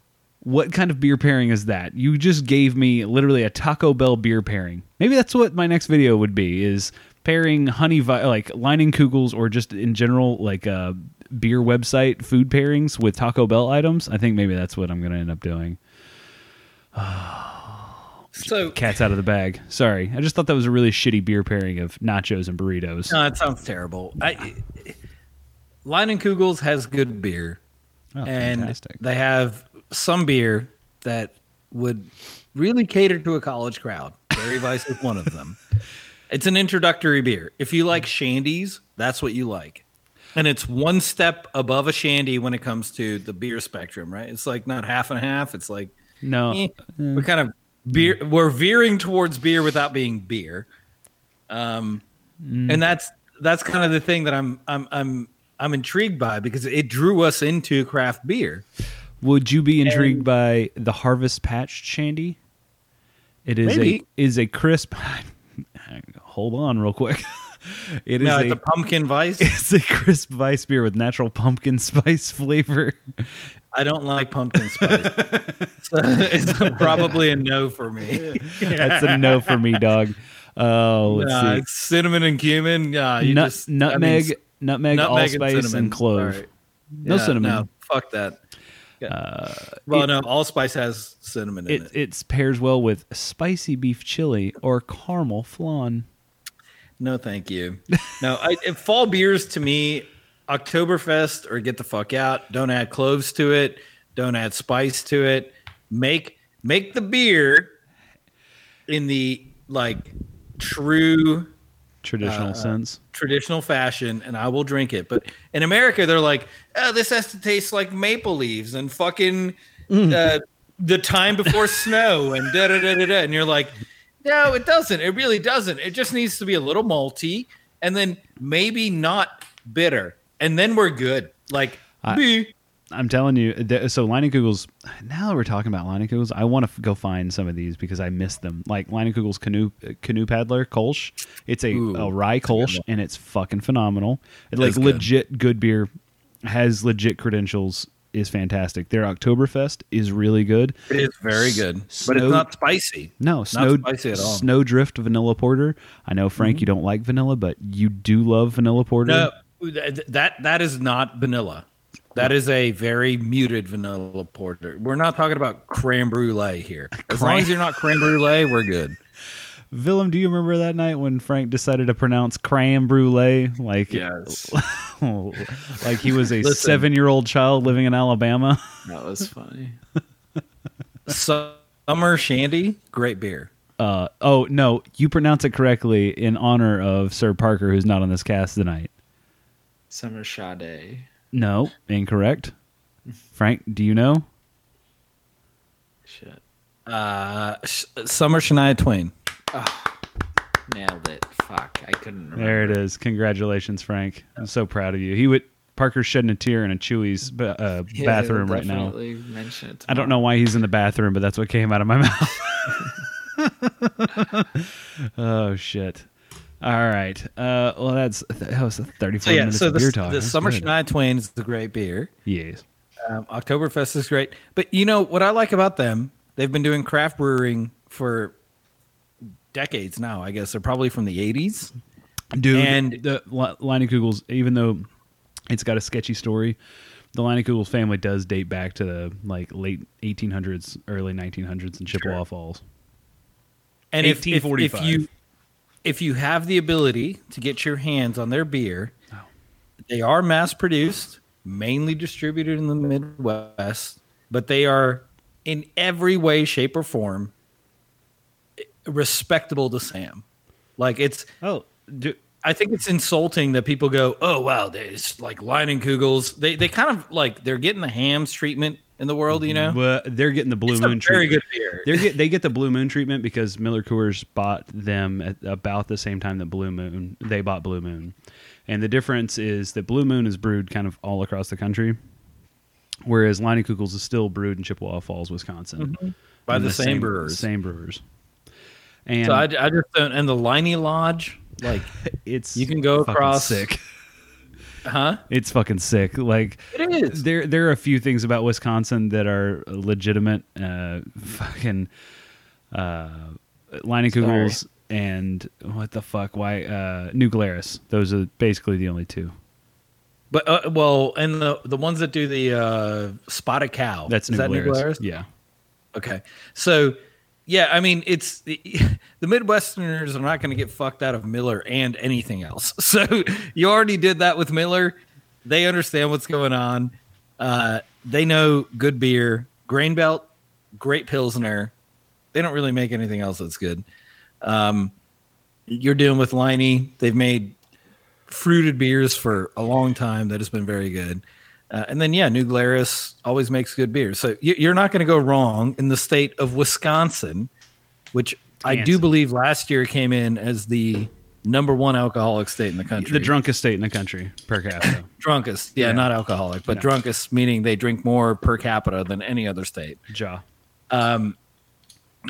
What kind of beer pairing is that? You just gave me literally a Taco Bell beer pairing. Maybe that's what my next video would be is pairing honey vi- like Leinenkugels or just in general like uh beer website food pairings with Taco Bell items. I think maybe that's what I'm going to end up doing. So Cat's out of the bag. Sorry. I just thought that was a really shitty beer pairing of nachos and burritos. no, it sounds terrible. I Leinenkugels has good beer. Oh, and fantastic. they have some beer that would really cater to a college crowd. Berry Weiss is one of them. It's an introductory beer. If you like shandies, that's what you like. And it's one step above a shandy when it comes to the beer spectrum, right? It's like not half and half. It's like No. eh, we're kind of beer. We're veering towards beer without being beer. Um, and that's that's kind of the thing that I'm I'm I'm I'm intrigued by because it drew us into craft beer. Would you be intrigued by the Harvest Patch Shandy? It is Maybe. a is a crisp. Hold on, real quick. It is No, a the pumpkin Weiss. it's a crisp Weiss beer with natural pumpkin spice flavor. I don't like pumpkin spice. so it's probably a no for me. That's a no for me, dog. Oh, let's Nah, see. it's cinnamon and cumin. Yeah, you Nut, just nutmeg, nutmeg, nutmeg allspice, and, cinnamon. clove. Sorry. No Yeah, cinnamon. No, fuck that. Yeah. Uh, well, no, allspice has cinnamon in It it. it pairs well with spicy beef chili or caramel flan. No, thank you. No, I, if fall beers to me, Oktoberfest or get the fuck out. Don't add cloves to it. Don't add spice to it. Make make the beer in the like true Traditional Uh, sense. traditional fashion, and I will drink it. But in America, they're like, oh, this has to taste like maple leaves and fucking uh, the time before snow and da da da da da. And you're like, no, it doesn't. It really doesn't. It just needs to be a little malty and then maybe not bitter, and then we're good. Like, I- be- I'm telling you. So Leinenkugel's. Now that we're talking about Leinenkugel's, I want to go find some of these because I missed them. Like Leinenkugel's canoe canoe paddler Kolsch. It's a, Ooh, a rye Kolsch and it's fucking phenomenal. It, like good. legit good beer. Has legit credentials. Is fantastic. Their Oktoberfest is really good. it is very good, but it's not spicy. No, snow spicy at all. Mm-hmm. Snowdrift vanilla porter. I know Frank, you don't like vanilla, but you do love vanilla porter. No, that that is not vanilla. That is a very muted vanilla porter. We're not talking about creme brulee here. As long as you're not creme brulee, we're good. Willem, do you remember that night when Frank decided to pronounce creme brulee like Yes, like he was a Listen. seven-year-old child living in Alabama? that was funny. Summer Shandy, great beer. Uh, oh no, you pronounce it correctly in honor of Sir Parker, who's not on this cast tonight. Summer Sade. No, incorrect. Frank, do you know? Shit, Uh, Sh- Summer Shania Twain. Nailed it. Fuck, I couldn't remember. There it is. Congratulations, Frank. I'm so proud of you. He would Parker's shedding a tear in a Chuy's uh, Yeah, bathroom he'll right now. definitely Mention it I don't know why he's in the bathroom, but that's what came out of my mouth. oh shit! All right. Uh, well, that's that was 34 So yeah, minutes so of beer the, talk. the That's Summer good. Shania Twain is a great beer. Yes. Um, Oktoberfest is great, but you know what I like about them? They've been doing craft brewing for decades now. I guess they're probably from the '80s. Dude, And- the Li- Leinenkugel's, even though it's got a sketchy story, the Leinenkugel's family does date back to the like late 1800s, early 1900s in Chippewa Falls. And if, if, if you if you have the ability to get your hands on their beer, Oh. they are mass produced, mainly distributed in the Midwest, but they are in every way, shape, or form respectable to Sam. Like it's Oh, do, I think it's insulting that people go, "Oh wow, there's like Leinenkugels." They they kind of like they're getting the hams treatment in the world, you know. but they're getting the Blue It's Moon very treatment. good beer. They get they get the Blue Moon treatment because Miller Coors bought them at about the same time that Blue Moon they bought Blue Moon, and the difference is that Blue Moon is brewed kind of all across the country, whereas Leinenkugel's is still brewed in Chippewa Falls, Wisconsin, Mm-hmm. By And the same brewers. Same brewers, and So I, I just don't, and the Leinie Lodge, like, it's you can go across- sick. huh? It's fucking sick. Like It is. there there are a few things about Wisconsin that are legitimate. Uh, fucking uh, Leinenkugel's and what the fuck? Why uh, New Glarus? Those are basically the only two. But uh, well, and the the ones that do the uh, spotted cow. That's is New that New Glarus. Glarus? Yeah, Okay, so yeah, I mean, it's the, the Midwesterners are not going to get fucked out of Miller and anything else. So you already did that with Miller. They understand what's going on. Uh, they know good beer, grain belt, great pilsner. They don't really make anything else that's good. Um, you're dealing with Leinie. They've made fruited beers for a long time that has been very good. Uh, and then, yeah, New Glarus always makes good beer. So you, you're not going to go wrong in the state of Wisconsin, which I do believe last year came in as the number one alcoholic state in the country. the drunkest state in the country per capita. drunkest. Yeah, Yeah. not alcoholic, but No. drunkest, meaning they drink more per capita than any other state. Jaw.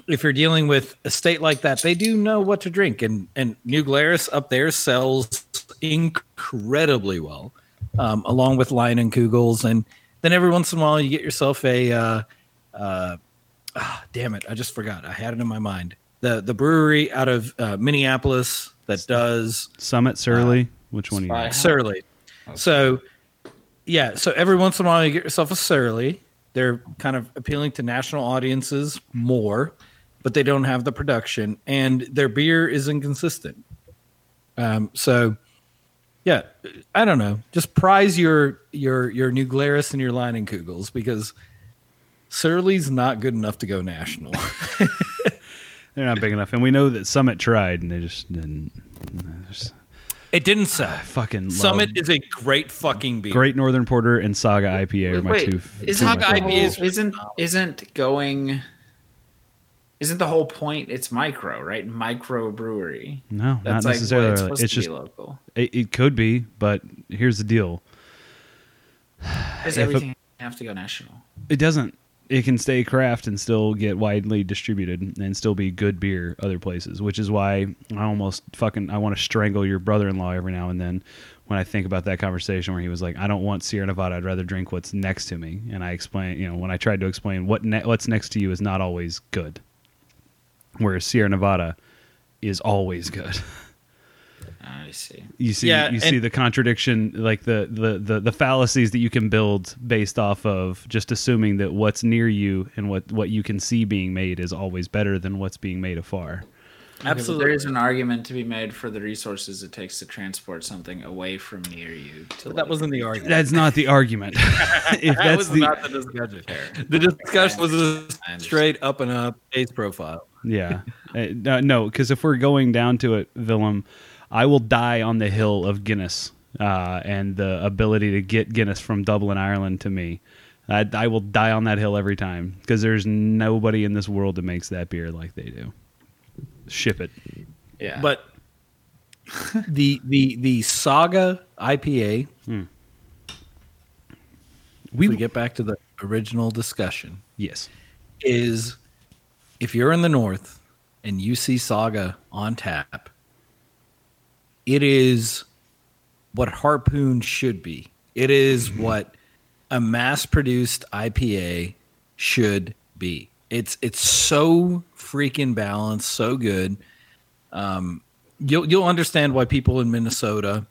if you're dealing with a state like that, they do know what to drink, and and New Glarus up there sells incredibly well, um, along with Leinenkugels, and then every once in a while you get yourself a, uh, uh, ah, damn it, I just forgot, I had it in my mind. The the brewery out of uh, Minneapolis that does Summit Surly. Which one? Are you Spy. got? Surly. So, yeah. So every once in a while, you get yourself a Surly. They're kind of appealing to national audiences more, but they don't have the production, and their beer is inconsistent. Um, so, yeah, I don't know. Just prize your your your New Glarus and your Leinenkugels because Surly's not good enough to go national. They're not big enough, and we know that Summit tried, and they just didn't. just it didn't sell. fucking love- Summit is a great fucking beer. Great Northern Porter and Saga IPA are my Wait, two. isn't two Saga my the favorites. IPA is really isn't isn't going? Isn't the whole point? It's micro, right? Micro brewery. No, not That's like necessarily. it's It's, just be local. it, it could be, but here's the deal: Does a- everything have to go national? it doesn't. It can stay craft and still get widely distributed and still be good beer other places, which is why I almost fucking I want to strangle your brother-in-law every now and then when I think about that conversation where he was like, "I don't want Sierra Nevada. I'd rather drink what's next to me." And I explain, you know, when I tried to explain what ne- what's next to you is not always good, whereas Sierra Nevada is always good. I see. you see Yeah, you see the contradiction like the, the the the fallacies that you can build based off of just assuming that what's near you and what what you can see being made is always better than what's being made afar Absolutely. There is an argument to be made for the resources it takes to transport something away from near you. To that like- wasn't the argument. that's not the argument if that that's was the not the discussion. The discussion was a straight up and up taste profile. Yeah Uh, no no because if we're going down to it Willem I will die on the hill of Guinness uh, and the ability to get Guinness from Dublin Ireland to me I, I will die on that hill every time because there's nobody in this world that makes that beer like they do ship it yeah. But the the the saga IPA. we, we get back to the original discussion. yes Is if you're in the north and you see Saga on tap, it is what Harpoon should be. It is what a mass-produced IPA should be. It's it's so freaking balanced, so good. Um, you'll you'll understand why people in Minnesota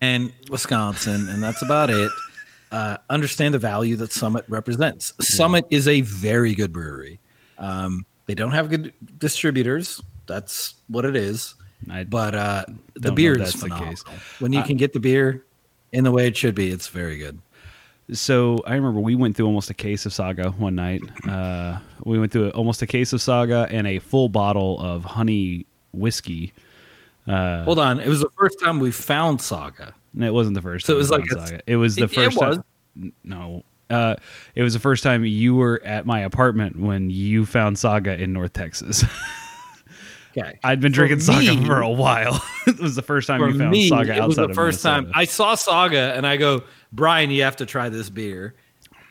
and Wisconsin, and that's about it. Uh, understand the value that Summit represents. Summit is a very good brewery. Um, they don't have good distributors. That's what it is. I But uh, the beer is the phenomenal. case. When you I- can get the beer in the way it should be, it's very good. So I remember we went through almost a case of Saga one night. Uh, we went through almost a case of Saga and a full bottle of honey whiskey. Uh, Hold on, it was the first time we found Saga. It wasn't the first. So time it was like a- It was the it- it first. was. Time, no, uh, it was the first time you were at my apartment when you found Saga in North Texas. Okay, I'd been For drinking Saga me- for a while. it was the first time you found me, Saga it was outside the of first time I saw Saga, and I go, Brian, you have to try this beer,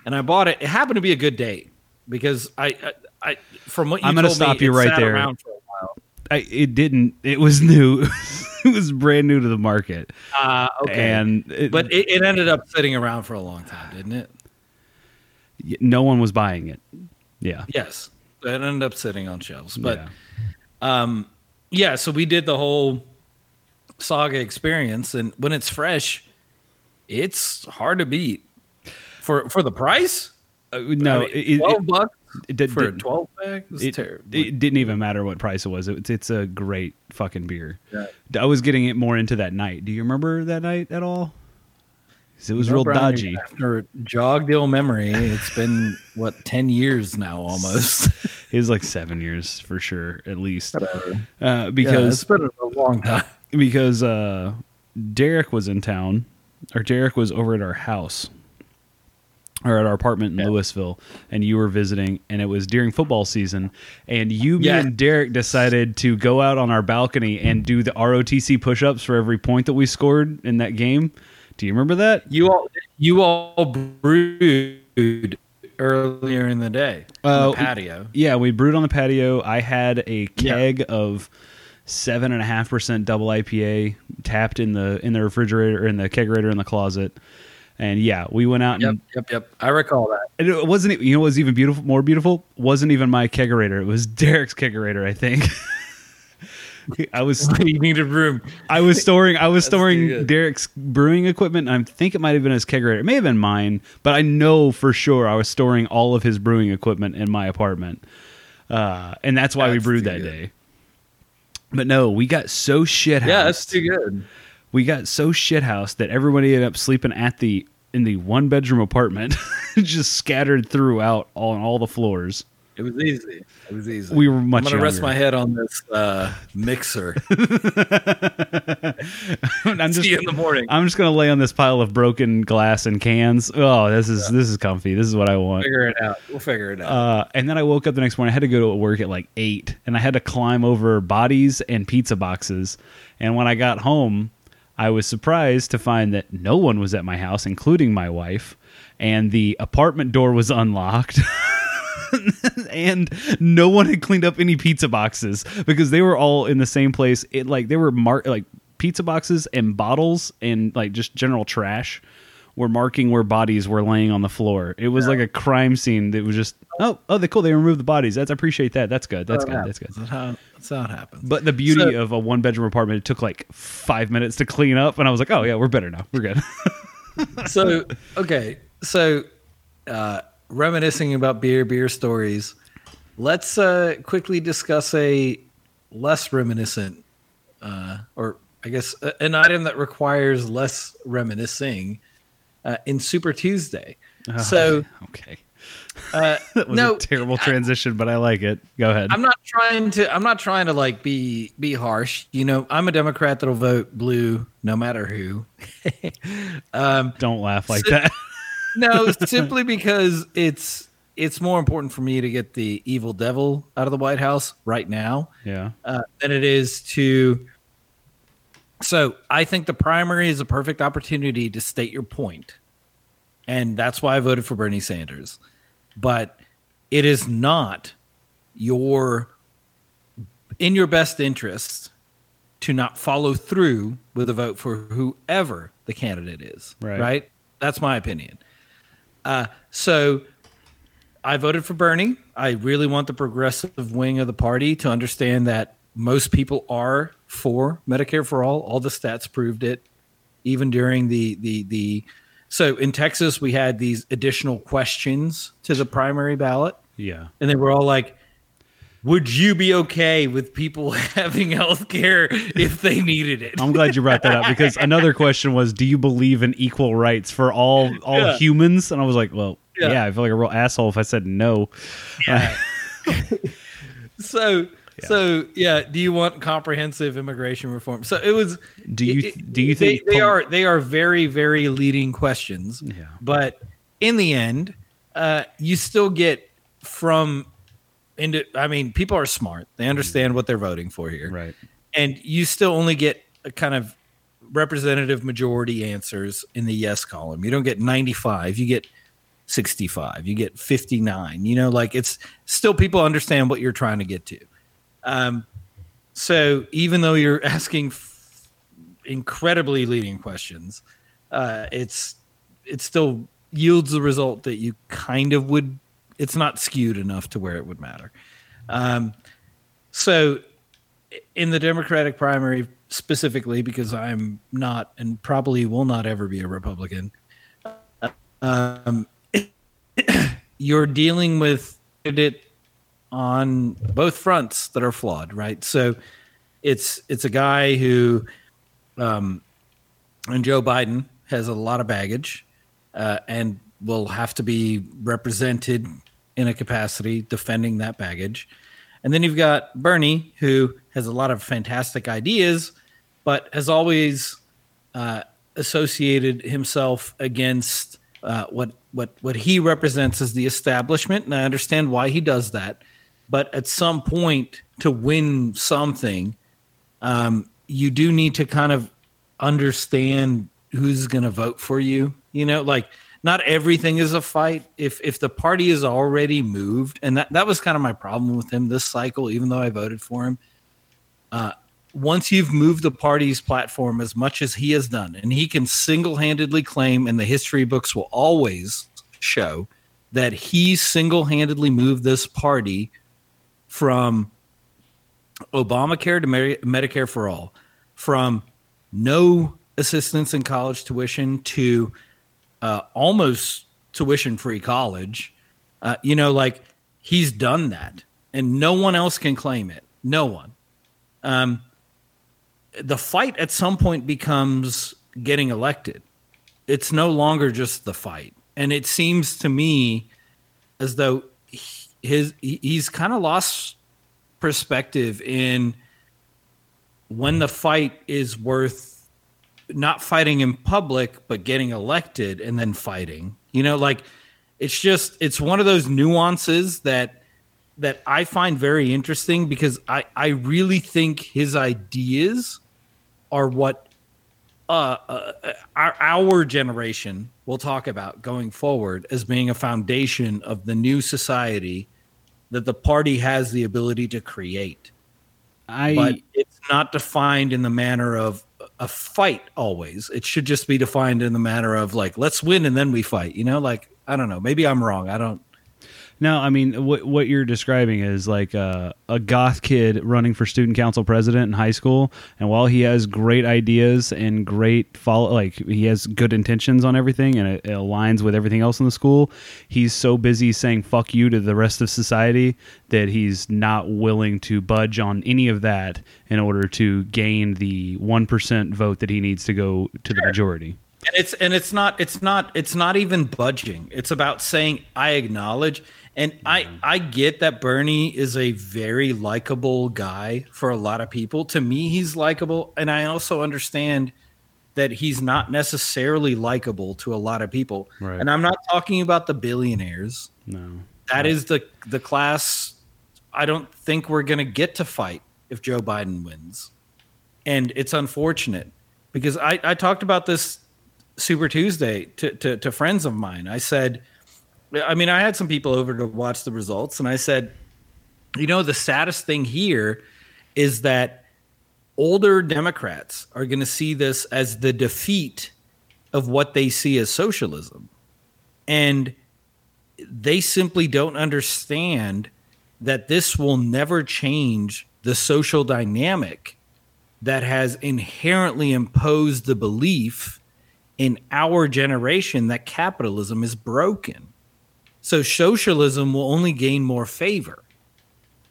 and I bought it. It happened to be a good date because I, I, I from what you I'm gonna told me, stop you right there. around for a while. I, it didn't. It was new. it was brand new to the market, Uh, okay, and it, but it, it ended up sitting around for a long time, didn't it? no one was buying it. Yeah, Yes, it ended up sitting on shelves, but. Yeah. Um, yeah, so we did the whole saga experience, and when it's fresh, it's hard to beat for for the price. Uh, no, I mean, it, it- bucks it did- for a did- twelve pack was it, terrible. it didn't even matter what price it was. It, it's a great fucking beer. Yeah. I was getting it more into that night. Do you remember that night at all? It was No, real Brian, dodgy. After jogged ill memory, it's been what ten years now almost. It was like seven years for sure, at least. Uh, yeah, because it's been a long time. because uh, Derek was in town, or Derek was over at our house, or at our apartment in Yeah. Louisville, and you were visiting, and it was during football season, and you, me, Yeah. and Derek decided to go out on our balcony and do the ROTC push-ups for every point that we scored in that game. Do you remember that? You all you all brewed earlier in the day on Uh, the patio. Yeah, we brewed on the patio. I had a Yeah. keg of seven and a half percent double IPA tapped in the in the refrigerator in the kegerator in the closet. And yeah, we went out Yep, and, yep, yep. I recall that. and it wasn't you know what was even beautiful more beautiful wasn't even my kegerator. It was Derek's kegerator, I think. I was you needed room. I was storing I was storing. Derek's brewing equipment. And I think it might have been his kegerator. It may have been mine, but I know for sure I was storing all of his brewing equipment in my apartment, uh, and that's why we brewed that good. day. But no, we got so shit Yeah, that's too good. We got so shit house that everybody ended up sleeping at the in the one bedroom apartment, just scattered throughout all on all the floors. It was easy. It was easy. We were much I'm gonna rest my head on this uh, mixer. I'm just See you in the morning. I'm just gonna lay on this pile of broken glass and cans. Oh, this is this is comfy. This is what I want. figure it out. We'll figure it out. Uh, and then I woke up the next morning. I had to go to work at like eight, and I had to climb over bodies and pizza boxes. And when I got home, I was surprised to find that no one was at my house, including my wife, and the apartment door was unlocked. and no one had cleaned up any pizza boxes because they were all in the same place. It like they were marked like pizza boxes and bottles and like just general trash were marking where bodies were laying on the floor. It was like a crime scene that was just oh oh they cool they removed the bodies. That's I appreciate that. That's good. That's good. That's good. That's how, that's how it happens. But the beauty So- of a one bedroom apartment, it took like five minutes to clean up, and I was like, oh yeah, we're better now. We're good. so okay, so uh, reminiscing about beer, beer stories. Let's uh, quickly discuss a less reminiscent, uh, or I guess an item that requires less reminiscing uh, in Super Tuesday. So okay, uh, that was no, a terrible transition, but I like it. Go ahead. I'm not trying to. I'm not trying to like be be harsh. You know, I'm a Democrat that'll vote blue no matter who. um, Don't laugh like So- that. no, simply because it's it's more important for me to get the evil devil out of the White House right now yeah. uh, than it is to. So I think the primary is a perfect opportunity to state your point, and that's why I voted for Bernie Sanders. But it is not your in your best interest to not follow through with a vote for whoever the candidate is. Right. Right. That's my opinion. Uh, so I voted for Bernie. I really want the progressive wing of the party to understand that most people are for Medicare for all. All the stats proved it, even during the the the. So in Texas, we had these additional questions to the primary ballot, Yeah. and they were all like, "Would you be okay with people having health care if they needed it?" I'm glad you brought that up because another question was, do you believe in equal rights for all all Yeah. humans? And I was like, well, Yeah. yeah. I feel like a real asshole if I said no. Yeah. So so yeah, do you want comprehensive immigration reform? So it was. Do you it- do you they, think they are they are very very leading questions? Yeah. But in the end, uh, you still get from. Into, I mean, people are smart. They understand what they're voting for here, right? and you still only get a kind of representative majority answers in the yes column. You don't get 95, you get 65, you get 59. You know, like it's still people understand what you're trying to get to. Um, so even though you're asking f- incredibly leading questions, uh, it's it still yields the result that you kind of would. It's not skewed enough to where it would matter. Um, so in the Democratic primary specifically, because I'm not and probably will not ever be a Republican, um, you're dealing with it on both fronts that are flawed, right? So it's it's a guy who, um, and Joe Biden has a lot of baggage, uh, and will have to be represented in a capacity defending that baggage. And then you've got Bernie, who has a lot of fantastic ideas, but has always uh, associated himself against uh, what what what he represents as the establishment, and I understand why he does that. But at some point, to win something, um, you do need to kind of understand who's going to vote for you. You know, like not everything is a fight. If if the party is already moved, and that that was kind of my problem with him this cycle, even though I voted for him. Uh, once you've moved the party's platform as much as he has done, and he can single handedly claim, and the history books will always show that he single handedly moved this party from Obamacare to Medi- Medicare for all, from no assistance in college tuition to uh, almost tuition free college. Uh, you know, like he's done that, and no one else can claim it. No one. Um, the fight at some point becomes getting elected. It's no longer just the fight, and it seems to me as though he- his he- he's kind of lost perspective in when the fight is worth not fighting in public but getting elected and then fighting. You know like it's just it's one of those nuances that that i find very interesting because i i really think his ideas are what uh, uh our, our generation will talk about going forward as being a foundation of the new society that the party has the ability to create. I but it's not defined in the manner of a fight always. It should just be defined in the manner of like let's win and then we fight you know? Like i don't know. Maybe i'm wrong. I don't No, I mean what what you're describing is like uh, a goth kid running for student council president in high school, and while he has great ideas and great follow, like he has good intentions on everything, and it, it aligns with everything else in the school, he's so busy saying "fuck you" to the rest of society that he's not willing to budge on any of that in order to gain the one percent vote that he needs to go to the majority. and it's and it's not it's not it's not even budging. It's about saying i acknowledge and i i get that bernie is a very likable guy for a lot of people to me he's likable and i also understand that he's not necessarily likable to a lot of people Right. and i'm not talking about the billionaires No, that is the the class I don't think we're going to get to fight if Joe Biden wins. And it's unfortunate because I, I talked about this Super Tuesday to, to, to friends of mine. I said, I mean, I had some people over to watch the results, and I said, you know, the saddest thing here is that older Democrats are going to see this as the defeat of what they see as socialism. And they simply don't understand that this will never change the social dynamic that has inherently imposed the belief in our generation that capitalism is broken. So socialism will only gain more favor.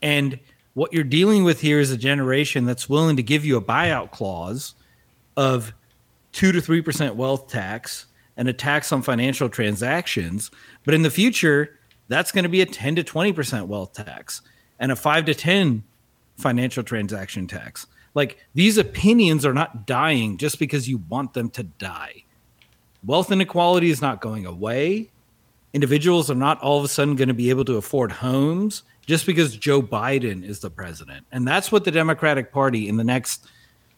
And what you're dealing with here is a generation that's willing to give you a buyout clause of 2 to 3% wealth tax and a tax on financial transactions, but in the future that's going to be a 10 to 20% wealth tax and a 5 to 10 financial transaction tax. Like these opinions are not dying just because you want them to die. Wealth inequality is not going away. Individuals are not all of a sudden going to be able to afford homes just because Joe Biden is the president. And that's what the Democratic Party in the next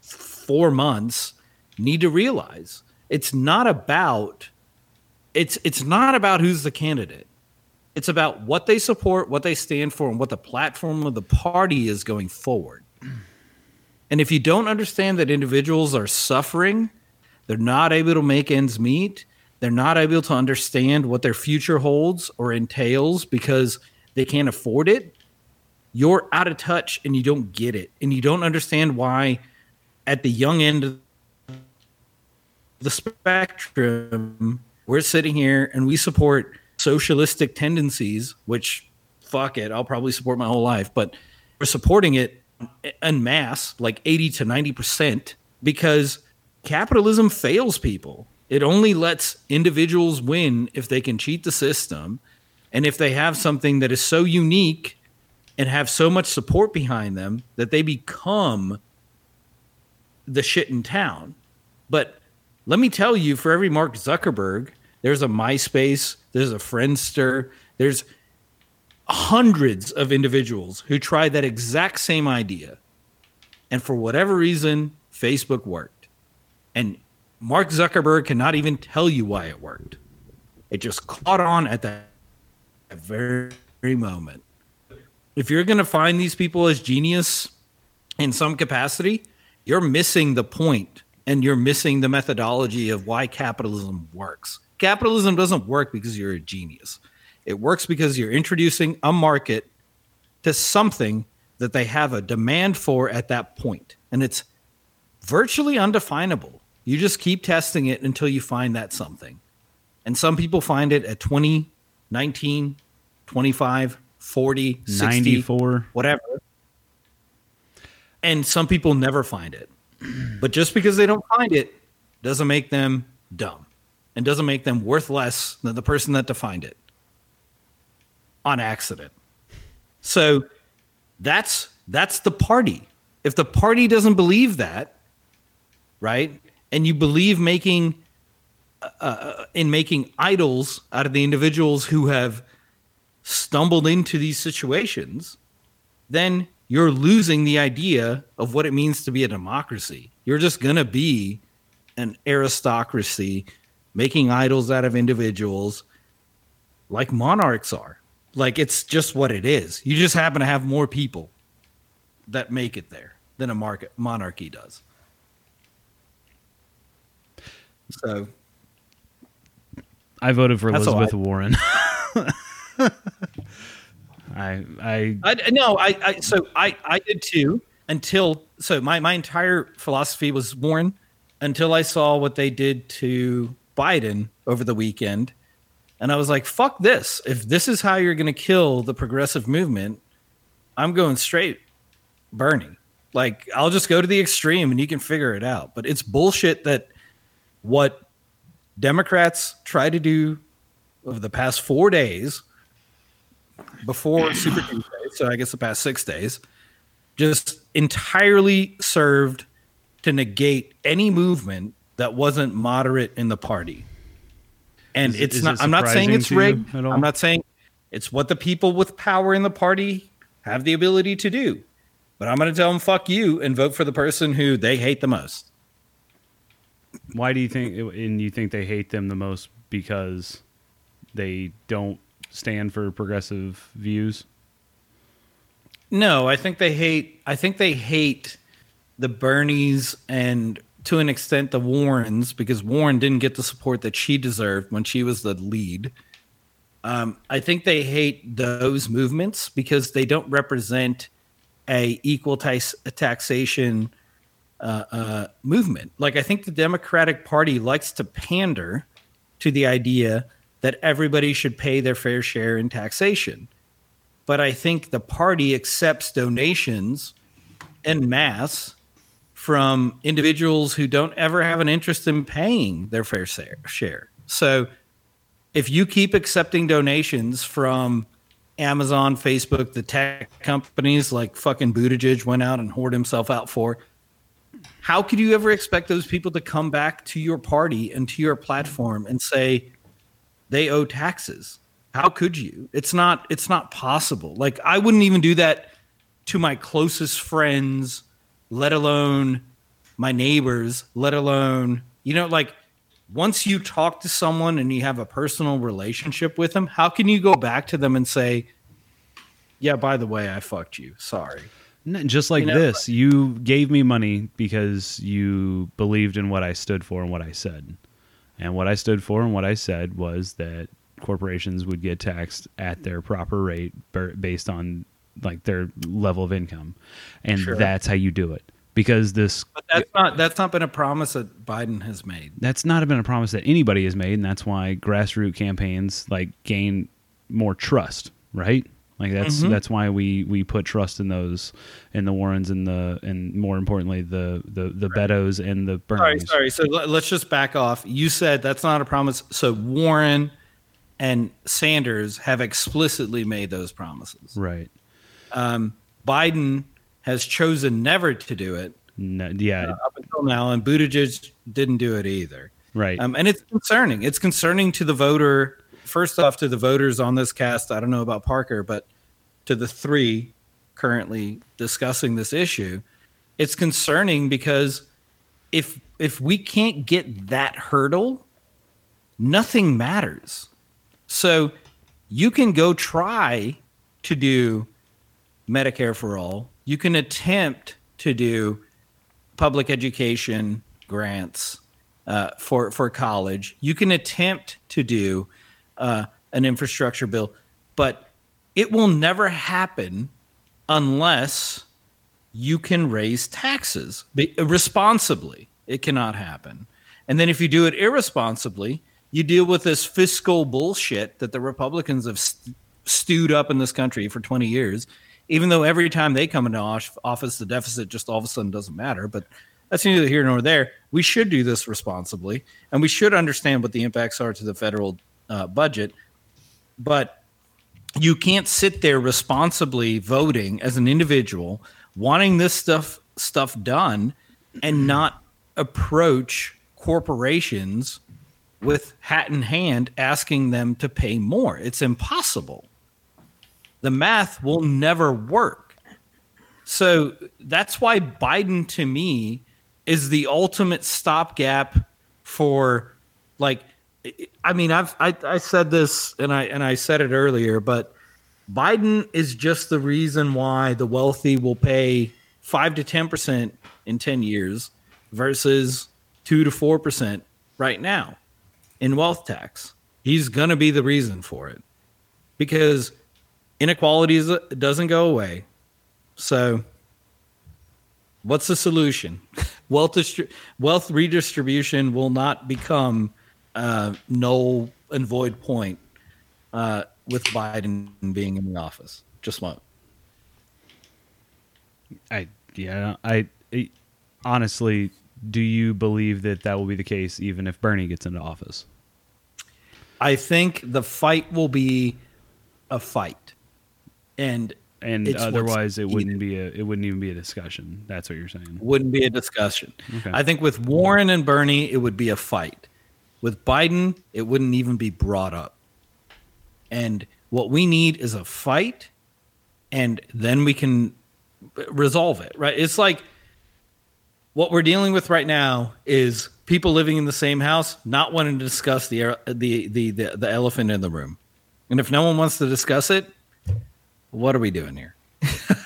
four months need to realize. It's not about it's it's not about who's the candidate. It's about what they support, what they stand for, and what the platform of the party is going forward. And if you don't understand that individuals are suffering, they're not able to make ends meet, they're not able to understand what their future holds or entails because they can't afford it, you're out of touch and you don't get it. And you don't understand why, at the young end of the spectrum, we're sitting here and we support socialistic tendencies, which fuck it, I'll probably support my whole life, but we're supporting it en masse, like 80 to 90%, because capitalism fails people. It only lets individuals win if they can cheat the system and if they have something that is so unique and have so much support behind them that they become the shit in town. But let me tell you, for every Mark Zuckerberg, there's a MySpace, there's a Friendster, there's hundreds of individuals who tried that exact same idea. And for whatever reason, Facebook worked. And Mark Zuckerberg cannot even tell you why it worked. It just caught on at that very, moment. If you're going to find these people as genius in some capacity, you're missing the point and you're missing the methodology of why capitalism works. Capitalism doesn't work because you're a genius. It works because you're introducing a market to something that they have a demand for at that point. And it's virtually undefinable. You just keep testing it until you find that something. And some people find it at 20, 19, 25, 40, 60, 94. whatever. And some people never find it. But just because they don't find it doesn't make them dumb and doesn't make them worth less than the person that defined it on accident. So that's that's the party. If the party doesn't believe that, right? And you believe making uh, uh, in making idols out of the individuals who have stumbled into these situations, then you're losing the idea of what it means to be a democracy. You're just going to be an aristocracy making idols out of individuals like monarchs are. Like it's just what it is. You just happen to have more people that make it there than a market monarchy does. So I voted for That's Elizabeth Warren. I I I no, I, I so I I did too until so my my entire philosophy was Warren until I saw what they did to Biden over the weekend, and I was like, "Fuck this! If this is how you're going to kill the progressive movement, I'm going straight Bernie. Like I'll just go to the extreme, and you can figure it out. But it's bullshit that what Democrats try to do over the past four days before Super Tuesday, so I guess the past six days, just entirely served to negate any movement that wasn't moderate in the party. And Is it's is not. it I'm not saying it's rigged. I'm not saying it's what the people with power in the party have the ability to do. But I'm going to tell them fuck you and vote for the person who they hate the most. Why do you think and you think they hate them the most because they don't stand for progressive views? No, I think they hate. I think they hate the Bernies and to an extent the Warrens because Warren didn't get the support that she deserved when she was the lead. Um, I think they hate those movements because they don't represent a equal tax- taxation uh, uh, movement. Like I think the Democratic Party likes to pander to the idea that everybody should pay their fair share in taxation. But I think the party accepts donations en masse from individuals who don't ever have an interest in paying their fair share. So if you keep accepting donations from Amazon, Facebook, the tech companies like fucking Buttigieg went out and hoard himself out for, how could you ever expect those people to come back to your party and to your platform and say they owe taxes? How could you? It's not it's not possible. Like I wouldn't even do that to my closest friends, let alone my neighbors, let alone, you know, like once you talk to someone and you have a personal relationship with them, how can you go back to them and say, "Yeah, by the way, I fucked you. Sorry." Just like you know, this, you gave me money because you believed in what I stood for and what I said. And what I stood for and what I said was that corporations would get taxed at their proper rate based on like their level of income. And sure. that's how you do it because this but that's not that's not been a promise that Biden has made. That's not been a promise that anybody has made, and that's why grassroots campaigns like gain more trust, right? Like that's mm-hmm. that's why we we put trust in those in the Warrens and the and more importantly the the the right. Beto's and the Bernies. Sorry, sorry. So let's just back off. You said that's not a promise. So Warren and Sanders have explicitly made those promises. Right. Um, Biden has chosen never to do it. No, yeah, uh, up until now, and Buttigieg didn't do it either. Right, um, and it's concerning. It's concerning to the voter. First off, to the voters on this cast. I don't know about Parker, but to the three currently discussing this issue, it's concerning because if if we can't get that hurdle, nothing matters. So you can go try to do Medicare for all you can attempt to do public education grants uh, for for college. You can attempt to do uh, an infrastructure bill, but it will never happen unless you can raise taxes responsibly. It cannot happen. And then if you do it irresponsibly, you deal with this fiscal bullshit that the Republicans have st- stewed up in this country for 20 years even though every time they come into office, the deficit just all of a sudden doesn't matter. But that's neither here nor there. We should do this responsibly, and we should understand what the impacts are to the federal uh, budget. But you can't sit there responsibly voting as an individual, wanting this stuff stuff done, and not approach corporations with hat in hand, asking them to pay more. It's impossible the math will never work. So that's why Biden to me is the ultimate stopgap for like I mean I've I, I said this and I and I said it earlier, but Biden is just the reason why the wealthy will pay five to ten percent in ten years versus two to four percent right now in wealth tax. He's gonna be the reason for it. Because inequality doesn't go away. So, what's the solution? wealth distri- wealth redistribution will not become uh, null and void point uh, with Biden being in the office. Just won't. I yeah I, I honestly do you believe that that will be the case even if Bernie gets into office? I think the fight will be a fight and and otherwise it wouldn't be a it wouldn't even be a discussion. That's what you're saying. Wouldn't be a discussion. Okay. I think with Warren and Bernie, it would be a fight. With Biden, it wouldn't even be brought up. And what we need is a fight, and then we can resolve it. Right? It's like what we're dealing with right now is people living in the same house not wanting to discuss the the the the, the elephant in the room. And if no one wants to discuss it, what are we doing here?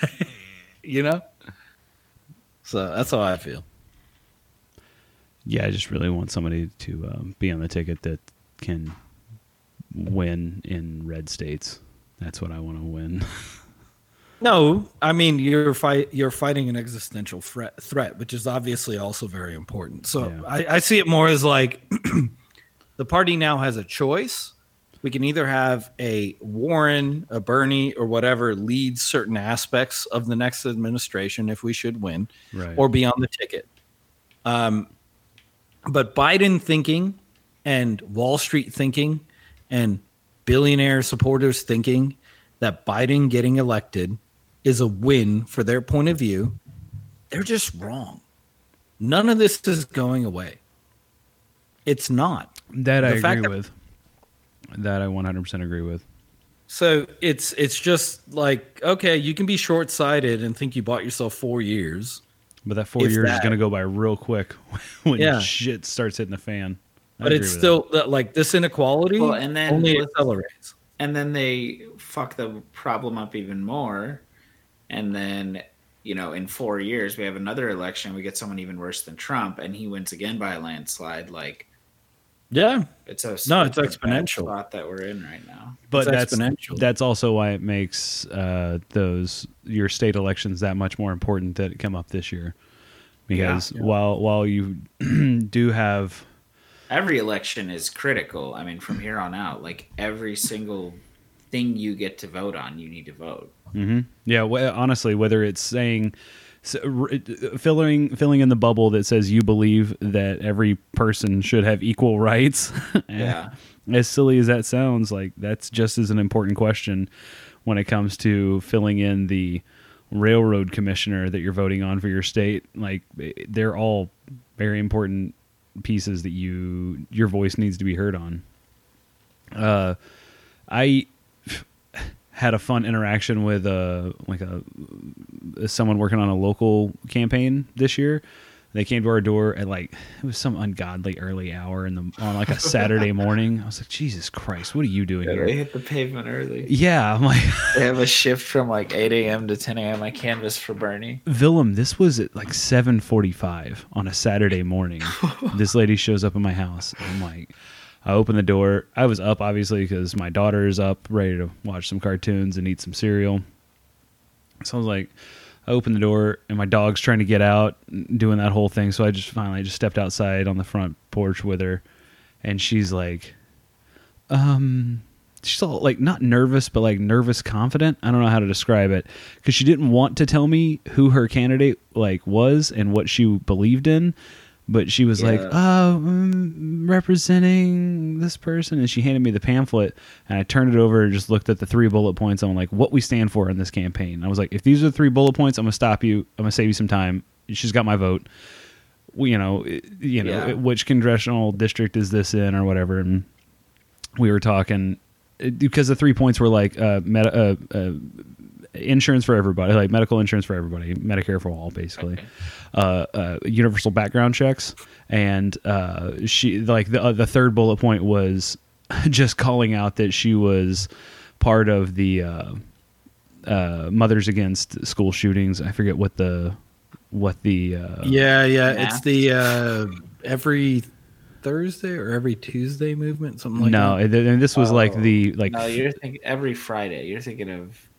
you know? So that's how I feel. Yeah, I just really want somebody to um, be on the ticket that can win in red states. That's what I want to win. No, I mean you're fight you're fighting an existential threat threat, which is obviously also very important. So Yeah. I, I see it more as like the party now has a choice. We can either have a Warren, a Bernie, or whatever lead certain aspects of the next administration if we should win, Right. or be on the ticket. Um, but Biden thinking and Wall Street thinking and billionaire supporters thinking that Biden getting elected is a win for their point of view, they're just wrong. None of this is going away. It's not. That I The fact agree with. That I 100% agree with. So it's it's just like okay, you can be short sighted and think you bought yourself four years. But that four years is going to go by real quick when Yeah. shit starts hitting the fan. I But it's still that, like this inequality Well, and then only let's- accelerates. and then they fuck the problem up even more and then you know in four years we have another election we get someone even worse than trump and he wins again by a landslide like Yeah, it's a No, it's a exponential. spot that we're in right now. But It's that's exponential. that's also why it makes uh, those your state elections that much more important that come up this year. Because Yeah. while while you do have every election is critical. I mean from here on out like every single thing you get to vote on you need to vote. Hmm yeah wh- honestly whether it's saying s- r- filling filling in the bubble that says you believe that every person should have equal rights. Yeah. as silly as that sounds like that's just as an important question when it comes to filling in the railroad commissioner that you're voting on for your state. Like eh, they're all very important pieces that you your voice needs to be heard on. Uh i had a fun interaction with uh like a someone working on a local campaign this year they came to our door at like it was some ungodly early hour in the on like a saturday morning i was like jesus christ what are you doing they here They hit the pavement early yeah i'm like they have a shift from like 8 a.m to 10 a.m i canvas for bernie Willem, this was at like 7:45 on a Saturday morning. this lady shows up in my house. I'm like, I open the door. I was up obviously because my daughter is up, ready to watch some cartoons and eat some cereal. So I was like, I open the door and my dog's trying to get out, doing that whole thing. So I just finally just stepped outside on the front porch with her, and she's like, um, she's all like not nervous, but like nervous confident. I don't know how to describe it because she didn't want to tell me who her candidate like was and what she believed in. But she was like, Yeah. "Oh, mm, representing this person," and she handed me the pamphlet, and I turned it over and just looked at the three bullet points. I'm like, "What we stand for in this campaign?" I was like, "If these are the three bullet points, I'm gonna stop you. I'm gonna save you some time." She's got my vote. You know, you know, Yeah. which congressional district is this in or whatever, and we were talking uh, because the three points were like uh, med- uh, uh, insurance for everybody, like medical insurance for everybody, Medicare for all, basically, Okay. uh, uh, universal background checks, and uh, she like the uh, the third bullet point was just calling out that she was part of the uh, uh, Mothers Against School Shootings. I forget what the what the uh, Yeah, yeah. Math? It's the uh, every Thursday or every Tuesday movement, something like no, that. and and this was like Oh, the like no you're thinking every friday you're thinking of your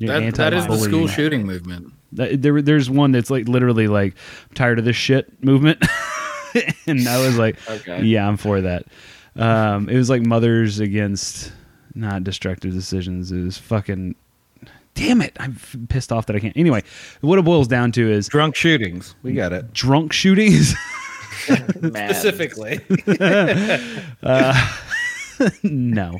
That, that is the school shooting movement. That- There, there's one that's like literally like I'm tired of this shit movement, and I was like, Okay. yeah, I'm for that. Um, it was like mothers against not destructive decisions. It was fucking. Damn it! I'm pissed off that I can't. Anyway, what it boils down to is Drunk shootings. We got it. drunk shootings. mad. Specifically. no.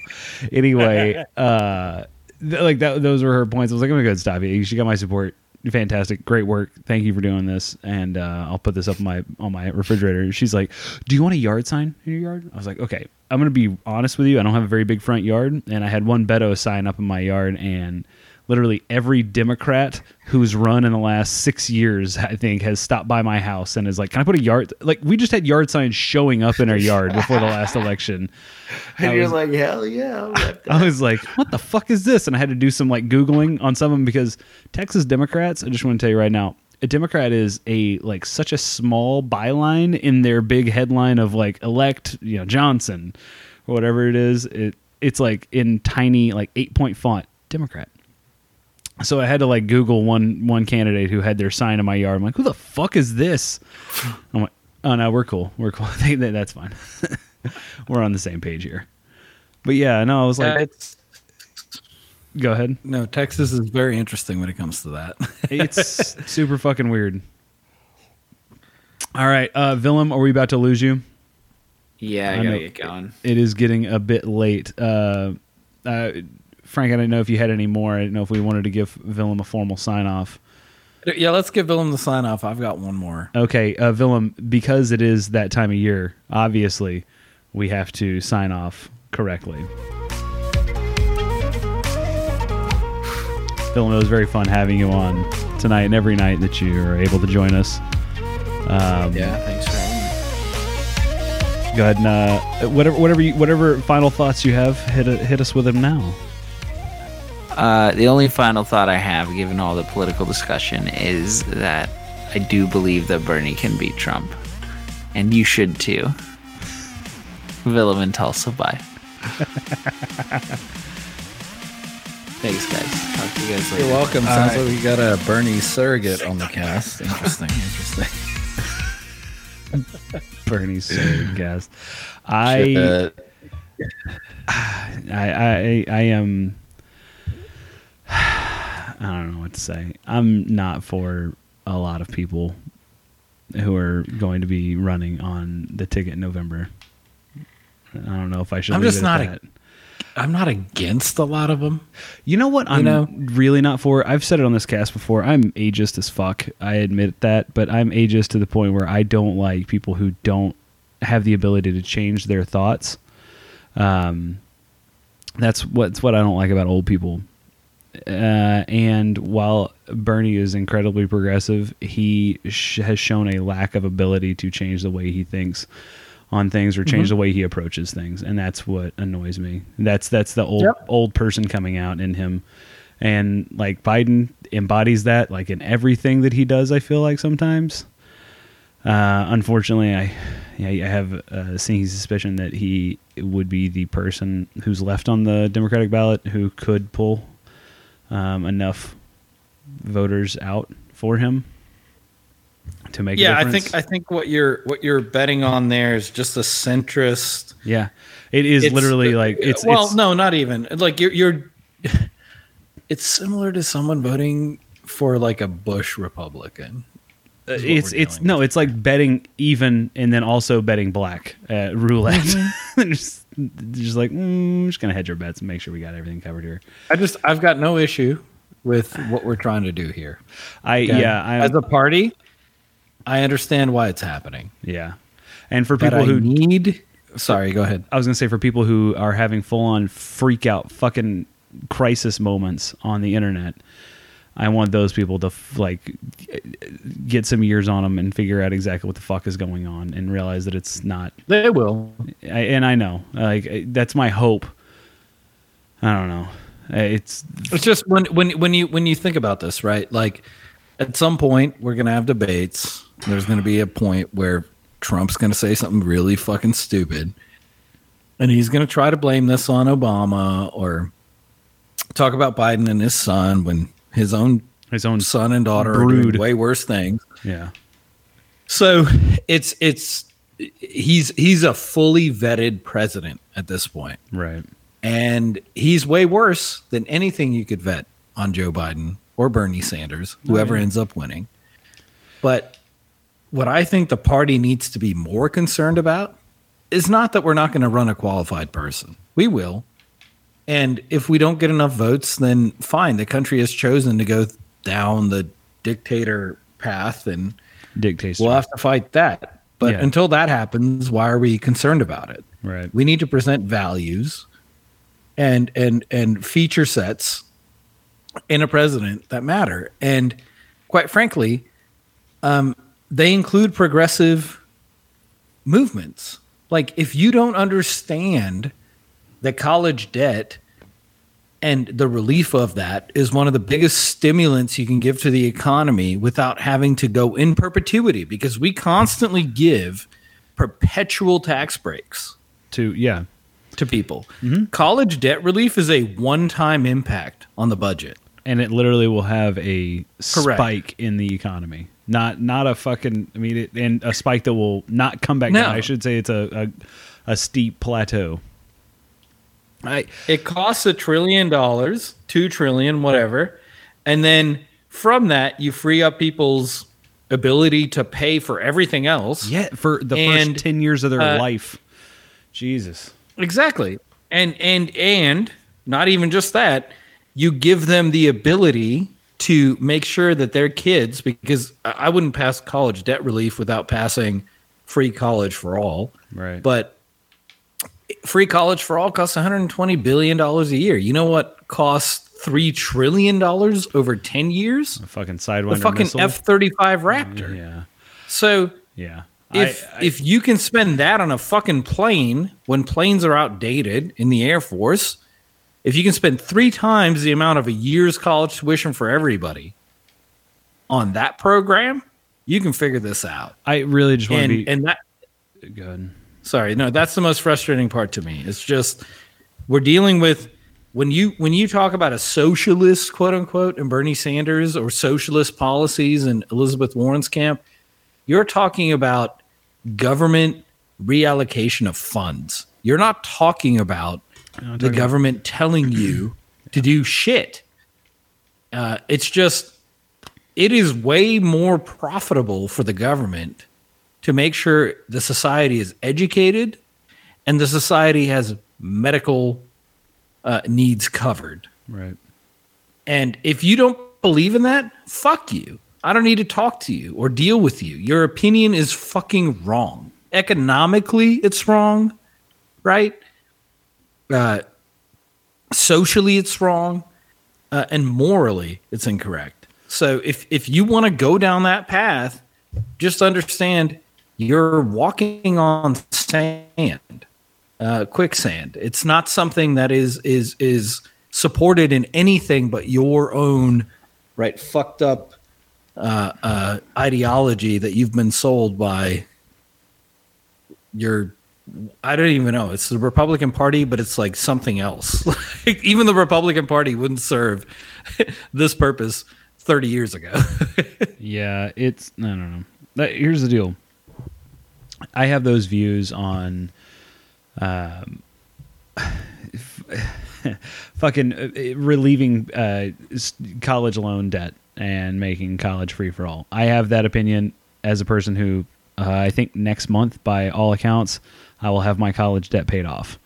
Anyway, uh, th- like that, those were her points. I was like, I'm gonna go stop you. She got my support. Fantastic, great work. Thank you for doing this, and uh, I'll put this up on my on my refrigerator. She's like, "Do you want a yard sign in your yard?" I was like, "Okay." I'm gonna be honest with you. I don't have a very big front yard, and I had one Beto sign up in my yard, and literally every Democrat who's run in the last six years, I think, has stopped by my house and is like, "Can I put a yard?" Like we just had yard signs showing up in our yard before the last election. and I you're was- like hell yeah I'll rep that. I was like, "What the fuck is this?" And I had to do some like googling on some of them because Texas Democrats. I just want to tell you right now, a Democrat is a like such a small byline in their big headline of like elect you know Johnson or whatever it is, it it's like in tiny like eight point font, Democrat. So I had to like Google one one candidate who had their sign in my yard. I'm like, who the fuck is this? I'm like, oh no, we're cool, we're cool. That's fine. we're on the same page here. But yeah, no, I was like, Yeah, it's go ahead. no Texas is very interesting when it comes to that. It's super fucking weird. All right, uh, Willem, are we about to lose you? Yeah, I, I gotta know. get going. It is getting a bit late. Uh, uh, Frank, I didn't know if you had any more. I didn't know if we wanted to give Willem a formal sign off. yeah, let's give Willem the sign off. I've got one more. Okay, uh, Willem, because it is that time of year, obviously, we have to sign off correctly. Willem, it was very fun having you on tonight and every night that you are able to join us. Um, Yeah, thanks for having me. Go ahead and uh, whatever, whatever, you, whatever final thoughts you have, hit hit us with them now. Uh, the only final thought I have, given all the political discussion, is that I do believe that Bernie can beat Trump, and you should too. Willem and Tulsa, bye. Thanks, guys. Talk to you guys later. You're welcome. All Sounds right. like we got a Bernie surrogate on the cast. Interesting. Interesting. Bernie surrogate guest. I, I, I, I am. I don't know what to say. I'm not for a lot of people who are going to be running on the ticket in November. I don't know if I should. I'm leave just it not a- that. I'm not against a lot of them. You know what I'm know? really not for? I've said it on this cast before. I'm ageist as fuck. I admit that, but I'm ageist to the point where I don't like people who don't have the ability to change their thoughts. Um, that's what's what I don't like about old people. Uh, and while Bernie is incredibly progressive, he sh- has shown a lack of ability to change the way he thinks on things or change the way he approaches things, and that's what annoys me. That's that's the old Yep. old person coming out in him, and like Biden embodies that like in everything that he does. I feel like sometimes. Uh, unfortunately, I yeah, I have a sneaky suspicion that he would be the person who's left on the Democratic ballot who could pull um, enough voters out for him to make. Yeah, I think I think what you're what you're betting on there is just a centrist. yeah, it is It's- literally like it's well, it's, no, not even like you're you're. It's similar to someone voting for like a Bush Republican. it's it's dealing no, it's like betting even and then also betting black at roulette. Mm-hmm. just, like mm, just gonna hedge our bets and make sure we got everything covered here. I just I've got no issue with what we're trying to do here. I okay? yeah, I, as a party, I understand why it's happening. yeah, and for people who need. Sorry, go ahead. I was gonna say for people who are having full on freak out fucking crisis moments on the internet, I want those people to f- like get some years on them and figure out exactly what the fuck is going on and realize that it's not. They will. I, and I know, like that's my hope. I don't know. It's It's just when when when you when you think about this, right? Like at some point we're gonna have debates. There's gonna be a point where Trump's gonna say something really fucking stupid. And he's gonna try to blame this on Obama or talk about Biden and his son when his own his own son and daughter are doing way worse things. Yeah, So it's it's he's he's a fully vetted president at this point. right. And he's way worse than anything you could vet on Joe Biden or Bernie Sanders, oh, whoever ends up winning. But what I think the party needs to be more concerned about is not that we're not going to run a qualified person. We will. And if we don't get enough votes, then fine. The country has chosen to go down the dictator path and Dictates. we'll have to fight that. But Yeah. until that happens, why are we concerned about it? right. We need to present values and and and feature sets in a president that matter. And quite frankly, um, they include progressive movements. Like if you don't understand that college debt and the relief of that is one of the biggest stimulants you can give to the economy without having to go in perpetuity because we constantly give perpetual tax breaks to yeah to people. Mm-hmm. College debt relief is a one-time impact on the budget. and it literally will have a Correct. spike in the economy. Not not a fucking. I mean, it, and a spike that will not come back No. down. I should say it's a a, a steep plateau. I It costs a trillion dollars, two trillion, whatever, and then from that you free up people's ability to pay for everything else. yeah for the And, first ten years of their uh, life. Jesus. Exactly. And and and not even just that, you give them the ability to make sure that their kids because I wouldn't pass college debt relief without passing free college for all. Right. But free college for all costs 120 billion dollars a year. You know what costs 3 trillion dollars over 10 years? A fucking The fucking. F35 Raptor. Yeah. So Yeah. if I- I- if you can spend that on a fucking plane when planes are outdated in the Air Force, if you can spend three times the amount of a year's college tuition for everybody on that program, you can figure this out. I really just want to be and that good. Sorry, no, that's the most frustrating part to me. It's just we're dealing with when you when you talk about a socialist quote unquote and Bernie Sanders or socialist policies and Elizabeth Warren's camp, you're talking about government reallocation of funds. You're not talking about the talking- government telling you to do shit. Uh, it's just, it is way more profitable for the government to make sure the society is educated and the society has medical uh, needs covered. Right. And if you don't believe in that, fuck you. I don't need to talk to you or deal with you. Your opinion is fucking wrong. Economically, it's wrong, right? Uh, socially, it's wrong, uh, and morally, it's incorrect. So if if you want to go down that path, just understand you're walking on sand, uh, quicksand. It's not something that is is is supported in anything but your own right fucked up uh, uh, ideology that you've been sold by your I don't even know. It's the Republican Party, but it's like something else. Like, even the Republican Party wouldn't serve this purpose 30 years ago. Yeah, it's no, no. That, here's the deal. I have those views on, um, fucking uh, relieving uh, college loan debt and making college free for all. I have that opinion as a person who uh, I think next month, by all accounts, I will have my college debt paid off,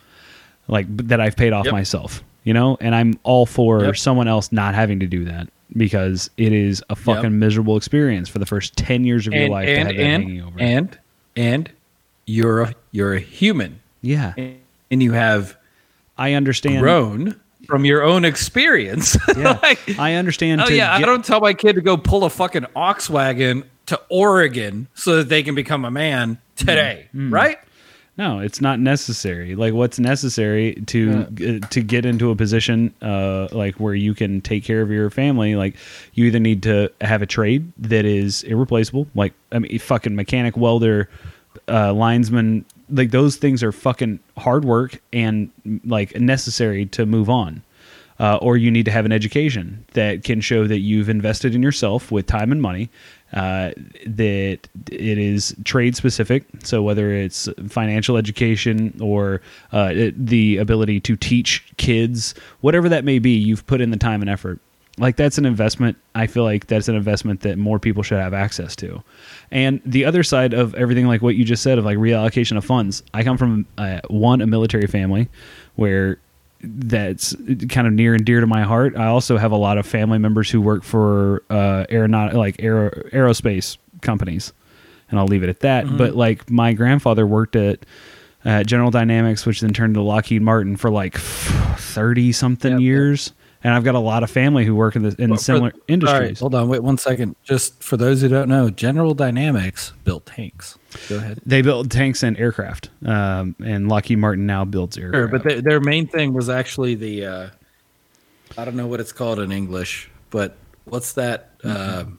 like that I've paid off Yep. myself. You know, and I'm all for Yep. someone else not having to do that because it is a fucking miserable experience for the first ten years of your and life to and have that hanging over. and and you're a you're a human yeah, and you have I understand. grown from your own experience. Yeah, Like, I understand. oh yeah, I don't tell my kid to go pull a fucking ox wagon to Oregon so that they can become a man today, Mm. right? No, it's not necessary. Like what's necessary to uh, to get into a position uh, like where you can take care of your family. Like you either need to have a trade that is irreplaceable. Like I mean, fucking mechanic, welder, uh, linesman. Like those things are fucking hard work and like necessary to move on. Uh, or you need to have an education that can show that you've invested in yourself with time and money, uh, that it is trade specific. So whether it's financial education or uh, the ability to teach kids, whatever that may be, you've put in the time and effort. Like that's an investment. I feel like that's an investment that more people should have access to. And the other side of everything, like what you just said, of like reallocation of funds. I come from uh, one a military family where that's kind of near and dear to my heart. I also have a lot of family members who work for uh, aeronautic, like aero, aerospace companies, and I'll leave it at that. Mm-hmm. But like my grandfather worked at uh, General Dynamics, which then turned to Lockheed Martin for like thirty something Yep, yep. years, and I've got a lot of family who work in the in for- similar right, industries. hold on, wait one second. Just for those who don't know, General Dynamics built tanks. Go ahead. They built tanks and aircraft, um, and Lockheed Martin now builds Sure, aircraft. but their, their main thing was actually the uh, I don't know what it's called in English, but what's that um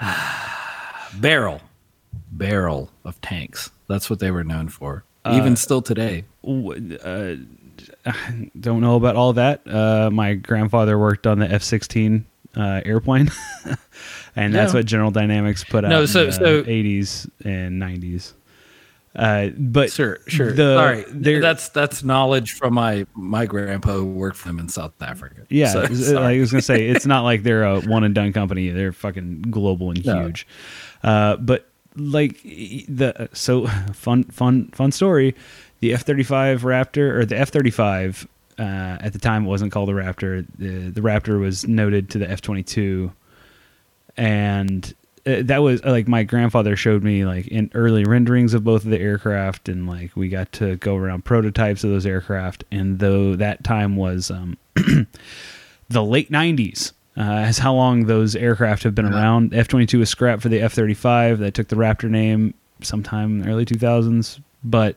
barrel barrel of tanks? That's what they were known for. even still today. w- uh, don't know about all that. Uh, my grandfather worked on the F sixteen uh, airplane, and that's Yeah. what General Dynamics put out No, in so- the so- eighties and nineties. Uh, but Sure, sure. The, Sorry, there- that's that's knowledge from my my grandpa who worked for them in South Africa. Yeah, So, it's- I was gonna say it's not like they're a one and done company. They're fucking global and No. huge. Uh, but like the so fun fun fun story. The F thirty five Raptor or the F thirty five uh, at the time it wasn't called the Raptor. The the Raptor was noted to the F twenty two, and uh, that was uh, like my grandfather showed me like in early renderings of both of the aircraft and like we got to go around prototypes of those aircraft and though that time was um the late 90s uh, is how long those aircraft have been around. F 22 was scrapped for the F 35. They took the Raptor name sometime in the early 2000s. But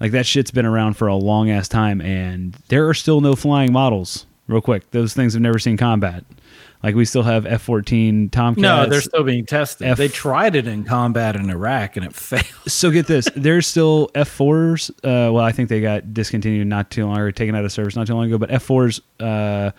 like that shit's been around for a long ass time. And there are still no flying models. Real quick, those things have never seen combat. Like we still have F 14 Tomcats. no, they're still being tested. F- they tried it in combat in Iraq and it failed. so get this there's still f4s uh, well i think they got discontinued not too long or taken out of service not too long ago but f4s uh,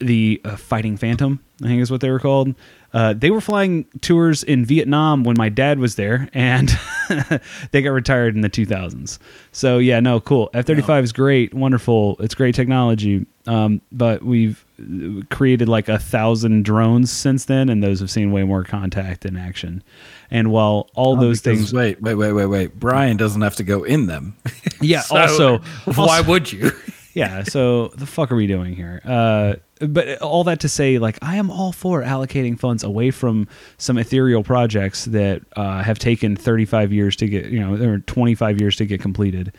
the uh, fighting phantom i think is what they were called uh, they were flying tours in vietnam when my dad was there and they got retired in the 2000s so yeah no cool f-35 is great wonderful it's great technology um, but we've uh, created like a thousand drones since then and those have seen way more contact and action and while all those Because- things Wait, wait, wait, wait, wait. Brian doesn't have to go in them. Yeah. So, also, why also- would you? Yeah. So the fuck are we doing here? Uh, but all that to say, like, I am all for allocating funds away from some ethereal projects that uh, have taken 35 years to get, you know, or 25 years to get completed.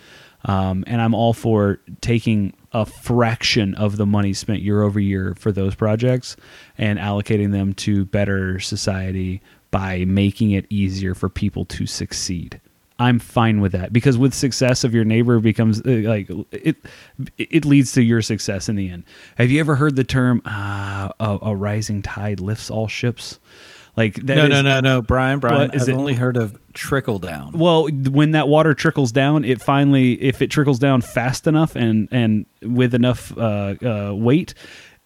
Um, and I'm all for taking a fraction of the money spent year over year for those projects and allocating them to better society by making it easier for people to succeed. I'm fine with that because with success of your neighbor becomes uh, like it it leads to your success in the end. Have you ever heard the term uh, a, a rising tide lifts all ships? Like that no, is- no, no, no, Brian. Brian, I've it? only heard of trickle down. Well, when that water trickles down, it finally, if it trickles down fast enough and and with enough uh, uh, weight,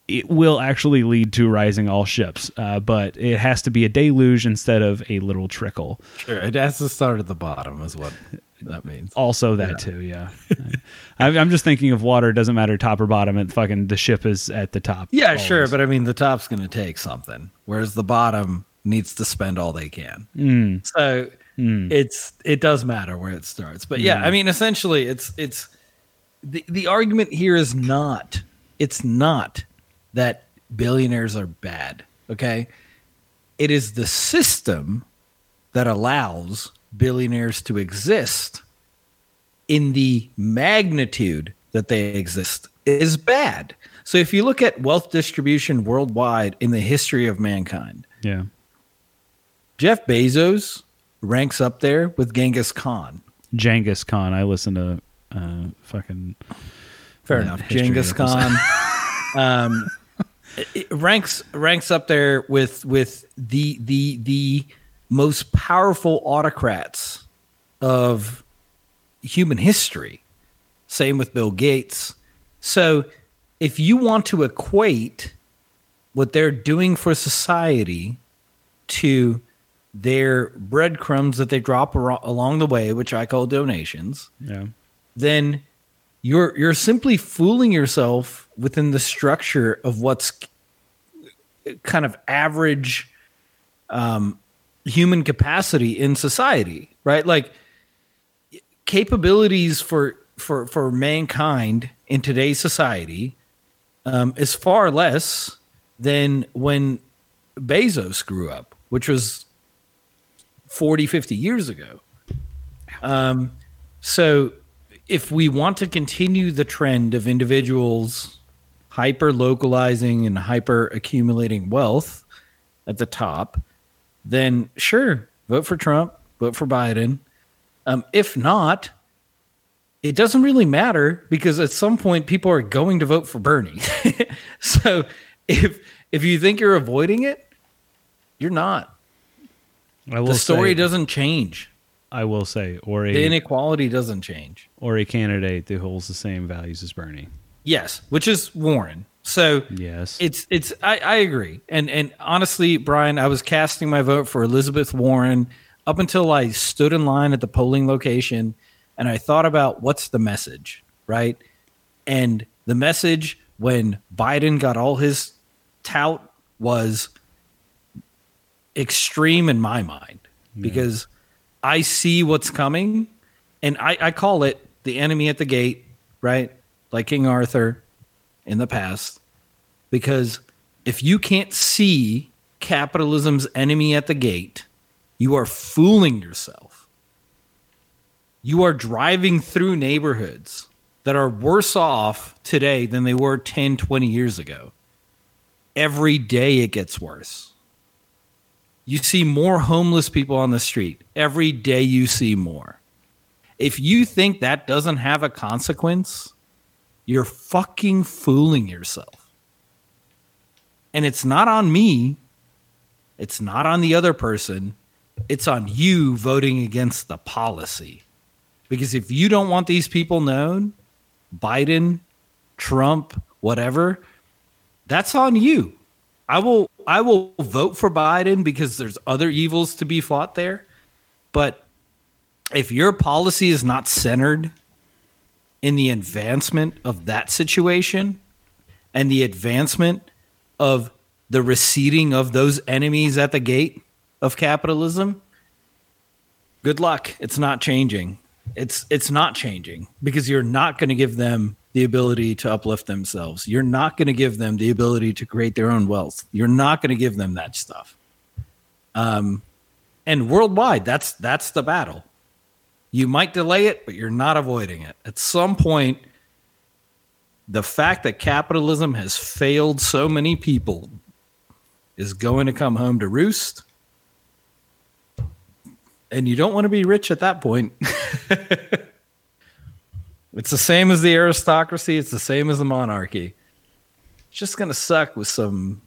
it will actually lead to rising all ships. Uh, but it has to be a deluge instead of a little trickle. Sure, it has to start at the bottom, is what that means. Also, that too, yeah. I'm I'm just thinking of water. It doesn't matter top or bottom. It fucking the ship is at the top. Yeah, always. sure, but I mean, the top's going to take something, whereas the bottom needs to spend all they can. Mm. So it's it does matter where it starts. But yeah, I mean, essentially, it's it's the the argument here is not it's not that billionaires are bad. Okay, it is the system that allows billionaires to exist in the magnitude that they exist is bad. So if you look at wealth distribution worldwide in the history of mankind, yeah. Jeff Bezos ranks up there with Genghis Khan. Genghis Khan. I listen to uh, fucking Fair Yeah, enough. Genghis. Khan um, it- ranks ranks up there with with the the the most powerful autocrats of human history. Same with Bill Gates. So, if you want to equate what they're doing for society to their breadcrumbs that they drop aro- along the way, which I call donations, yeah. then you're you're simply fooling yourself within the structure of what's kind of average um, human capacity in society, right? Like capabilities for for for mankind in today's society um, is far less than when Bezos grew up, which was 40, 50 years ago. Um, so if we want to continue the trend of individuals hyper localizing and hyper accumulating wealth at the top, then sure, vote for Trump, vote for Biden. Um, if not, it doesn't really matter because at some point people are going to vote for Bernie. so if if you think you're avoiding it, you're not. I will The story say, doesn't change. I will say, or The inequality doesn't change. or a candidate that holds the same values as Bernie. Yes, which is Warren. So Yes. it's it's I, I agree. And and honestly, Brian, I was casting my vote for Elizabeth Warren up until I stood in line at the polling location and I thought about what's the message, right? And the message when Biden got all his tout was extreme in my mind because I see what's coming and I, I call it the enemy at the gate, right? Like King Arthur in the past. Because if you can't see capitalism's enemy at the gate, you are fooling yourself. You are driving through neighborhoods that are worse off today than they were 10, 20 years ago. Every day it gets worse. You see more homeless people on the street. Every day you see more. If you think that doesn't have a consequence, you're fucking fooling yourself. And it's not on me. It's not on the other person. It's on you voting against the policy. Because if you don't want these people known, Biden, Trump, whatever, that's on you. I will I will vote for Biden because there's other evils to be fought there. But if your policy is not centered in the advancement of that situation and the advancement of the receding of those enemies at the gate of capitalism, good luck. It's not changing. It's it's not changing because you're not going to give them the ability to uplift themselves. You're not going to give them the ability to create their own wealth. You're not going to give them that stuff. Um, and worldwide, that's that's the battle. You might delay it, but you're not avoiding it. At some point, the fact that capitalism has failed so many people is going to come home to roost. And you don't want to be rich at that point. it's the same as the aristocracy, it's the same as the monarchy. It's just going to suck with some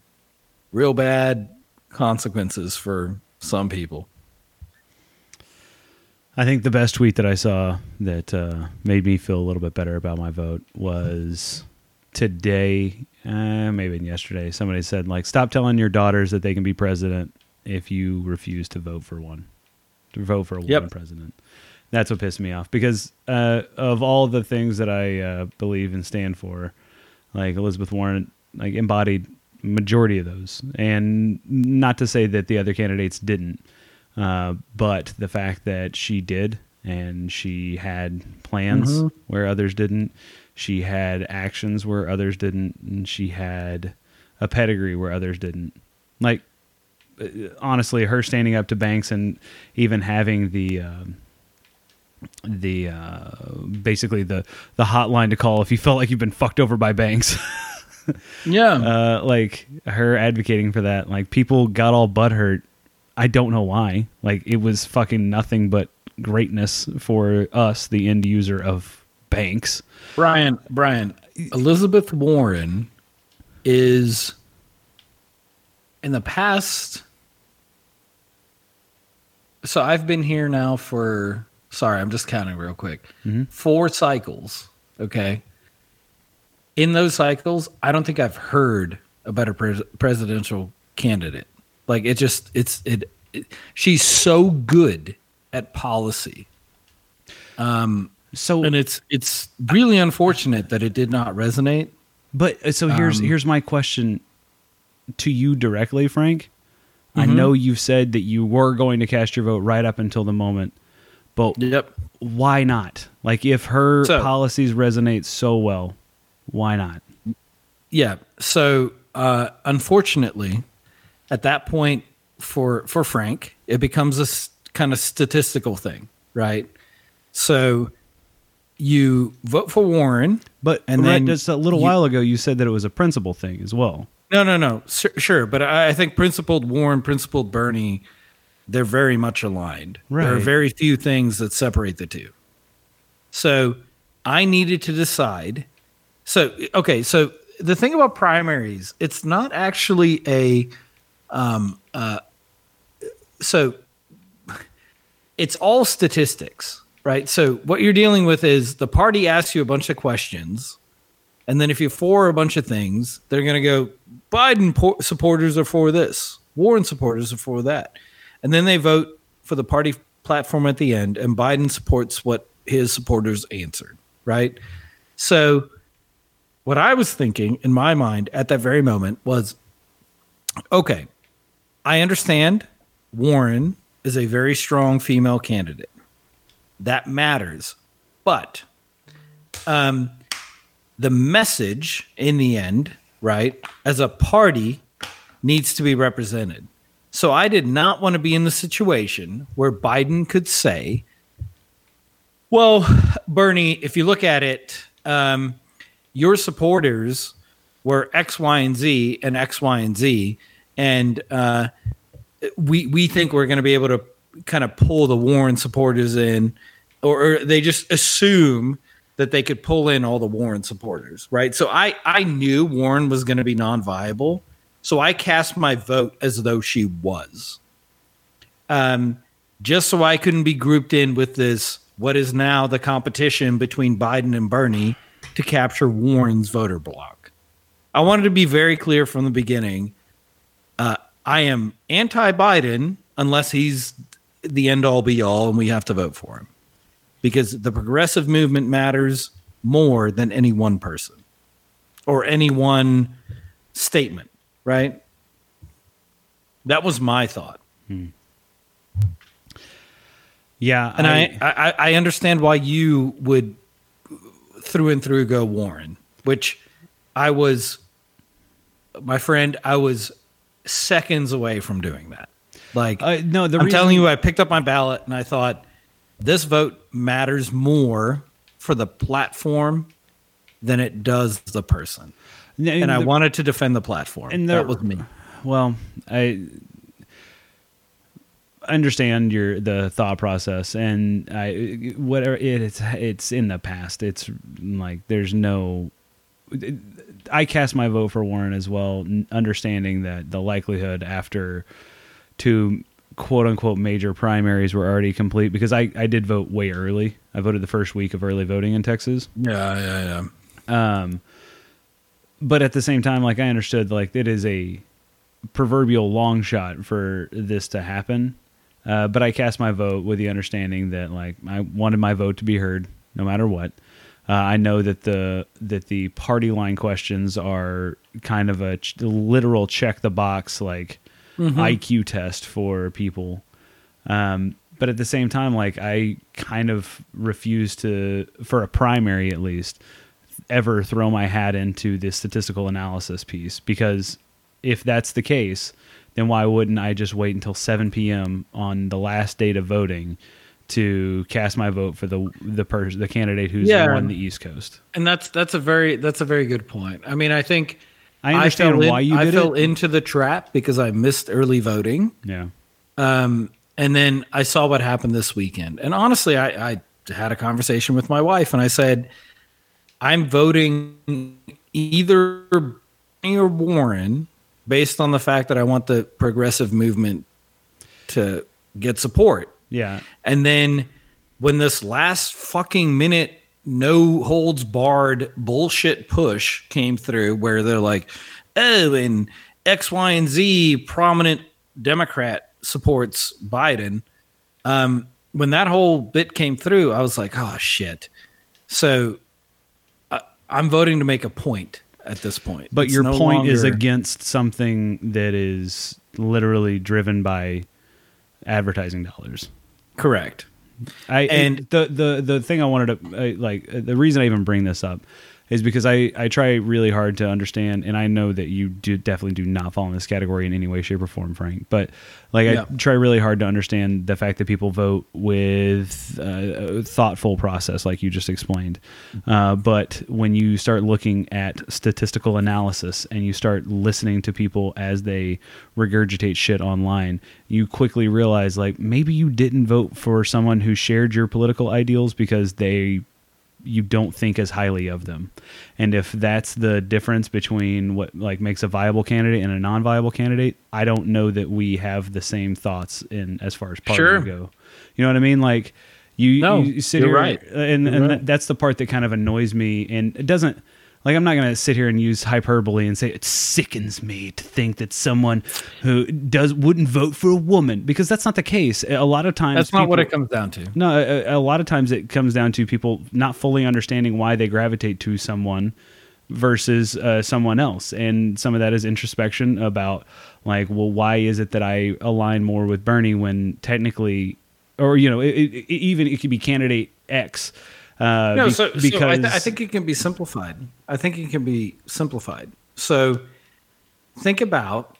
real bad consequences for some people. I think the best tweet that I saw that uh, made me feel a little bit better about my vote was today, uh, maybe yesterday. Somebody said like, "Stop telling your daughters that they can be president if you refuse to vote for one, to vote for a Yep. woman president." That's what pissed me off because uh, of all the things that I uh, believe and stand for, like Elizabeth Warren, like embodied majority of those, and not to say that the other candidates didn't. Uh, but the fact that she did and she had plans where others didn't, she had actions where others didn't, and she had a pedigree where others didn't. Like, uh, honestly, her standing up to banks and even having the. Um, the uh, basically the the hotline to call if you felt like you've been fucked over by banks. Yeah. uh, like her advocating for that. Like people got all butthurt. I don't know why. Like it was fucking nothing but greatness for us, the end user of banks. Brian, Brian, Elizabeth Warren is in the past. So I've been here now for, sorry, I'm just counting real quick. Mm-hmm. Four cycles. Okay. In those cycles, I don't think I've heard a better pres- presidential candidate. Like it just, it's, it, it, she's so good at policy. Um So, And it's, it's really unfortunate that it did not resonate. but uh, so here's Um, here's my question to you directly, Frank. I Mm-hmm. know you've said that you were going to cast your vote right up until the moment, but Yep. why not? Like if her So- policies resonate so well, why not? Yeah. So uh, unfortunately, at that point for for Frank, it becomes a kind of statistical thing, right? So you vote for Warren, But And and then just a little you- while ago, you said that it was a principle thing as well. No, no, no. Sure, sure. but I, I think principled Warren, principled Bernie, they're very much aligned. There are very few things that separate the two. So I needed to decide. So okay, so the thing about primaries, it's not actually a um uh so it's all statistics, right? So what you're dealing with is the party asks you a bunch of questions, and then if you're for a bunch of things, they're going to go Biden po- supporters are for this, Warren supporters are for that, and then they vote for the party platform at the end, and Biden supports what his supporters answered, right? So what I was thinking in my mind at that very moment was okay, I understand Warren is a very strong female candidate. That matters. But um, the message in the end, right, as a party needs to be represented. So I did not want to be in the situation where Biden could say, well, Bernie, if you look at it, um, your supporters were X, Y, and Z and X, Y, and Z. And uh, we we think we're going to be able to kind of pull the Warren supporters in, or, or, they just assume that they could pull in all the Warren supporters, right? So I I knew Warren was going to be non-viable, so I cast my vote as though she was, um, just so I couldn't be grouped in with this what is now the competition between Biden and Bernie to capture Warren's voter block. I wanted to be very clear from the beginning. Uh, I am anti Biden unless he's the end all be all and we have to vote for him because the progressive movement matters more than any one person or any one statement, right? That was my thought. Hmm. Yeah, and I, I, I understand why you would through and through go Warren, which I was, my friend, I was seconds away from doing that. Like, uh, no, the I'm telling you, I picked up my ballot and I thought this vote matters more for the platform than it does the person. And, and the, I wanted to defend the platform. And the, that was me. Well, I understand your the thought process and I whatever it, it's it's in the past. It's like there's no I cast my vote for Warren as well, understanding that the likelihood after two quote unquote major primaries were already complete because I, I did vote way early. I voted the first week of early voting in Texas. Yeah, yeah, yeah. Um, but at the same time, like I understood, like it is a proverbial long shot for this to happen. Uh, but I cast my vote with the understanding that like I wanted my vote to be heard no matter what. Uh, I know that the that the party line questions are kind of a ch- literal check the box like mm-hmm. IQ test for people. Um, but at the same time, like I kind of refuse to, for a primary at least, ever throw my hat into the statistical analysis piece because if that's the case, then why wouldn't I just wait until 7 p.m. on the last date of voting to cast my vote for the the person the candidate who's yeah. won the East Coast. And that's that's a very that's a very good point. I mean, I think I understand I why in, you I fell it. into the trap because I missed early voting. Yeah. Um, and then I saw what happened this weekend. And honestly, I, I had a conversation with my wife and I said, I'm voting either or Warren based on the fact that I want the progressive movement to get support. Yeah. And then when this last fucking minute no holds barred bullshit push came through where they're like, oh, and X, Y, and Z prominent Democrat supports Biden. Um, when that whole bit came through, I was like, oh shit. So I, I'm voting to make a point at this point. But it's your no point longer... is against something that is literally driven by advertising dollars. Correct. I and the the the thing I wanted to uh, like uh, the reason I even bring this up is because I, I try really hard to understand, and I know that you do definitely do not fall in this category in any way, shape, or form, Frank. But like yeah. I try really hard to understand the fact that people vote with uh, a thoughtful process, like you just explained. Uh, but when you start looking at statistical analysis and you start listening to people as they regurgitate shit online, you quickly realize like maybe you didn't vote for someone who shared your political ideals because they you don't think as highly of them. And if that's the difference between what like makes a viable candidate and a non-viable candidate, I don't know that we have the same thoughts in as far as party Sure. go. You know what I mean? Like you, No, you sit here, right. and, You're and right. that's the part that kind of annoys me. And it doesn't like I'm not going to sit here and use hyperbole and say it sickens me to think that someone who does wouldn't vote for a woman because that's not the case. A lot of times That's not what it comes down to. no, a, a lot of times it comes down to people not fully understanding why they gravitate to someone versus uh, someone else, and some of that is introspection about like, well, why is it that I align more with Bernie when technically, or you know, it, it, even it could be candidate X. Uh, No, be- so, so I, th- I think it can be simplified. I think it can be simplified. So think about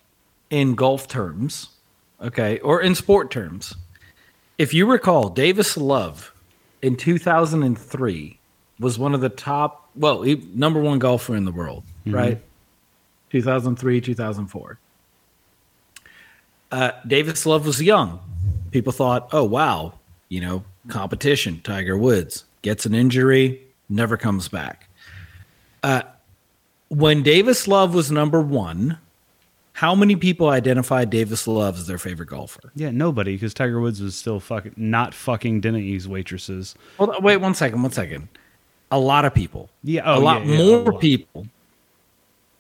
in golf terms, okay, or in sport terms. If you recall, Davis Love in 2003 was one of the top, well, he, number one golfer in the world, right? 2003, 2004. Uh, Davis Love was young. People thought, oh, wow, you know, competition, Tiger Woods gets an injury, never comes back. Uh, when Davis Love was number one, how many people identified Davis Love as their favorite golfer? yeah, nobody because Tiger Woods was still fucking not fucking Denny's waitresses. On, wait one second, one second. A lot of people. Yeah, oh, a lot yeah, yeah, more people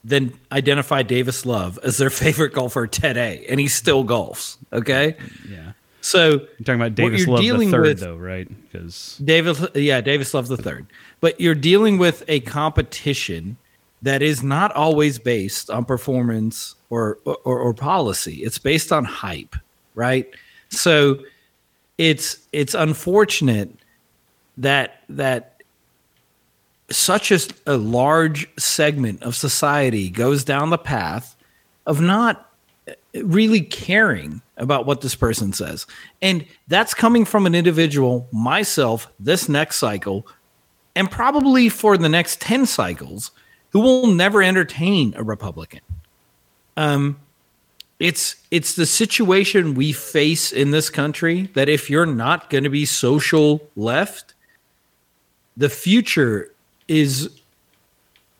than identified Davis Love as their favorite golfer today, and he still golfs. Okay, Yeah, so you're talking about Davis Love the third with- though, right? Because Davis, yeah, Davis Love the third. But you're dealing with a competition that is not always based on performance or, or or policy. It's based on hype, right? So it's it's unfortunate that that such a, a large segment of society goes down the path of not really caring about what this person says. And that's coming from an individual, myself, this next cycle, and probably for the next 10 cycles, who will never entertain a Republican. Um, it's it's the situation we face in this country that if you're not going to be social left, the future is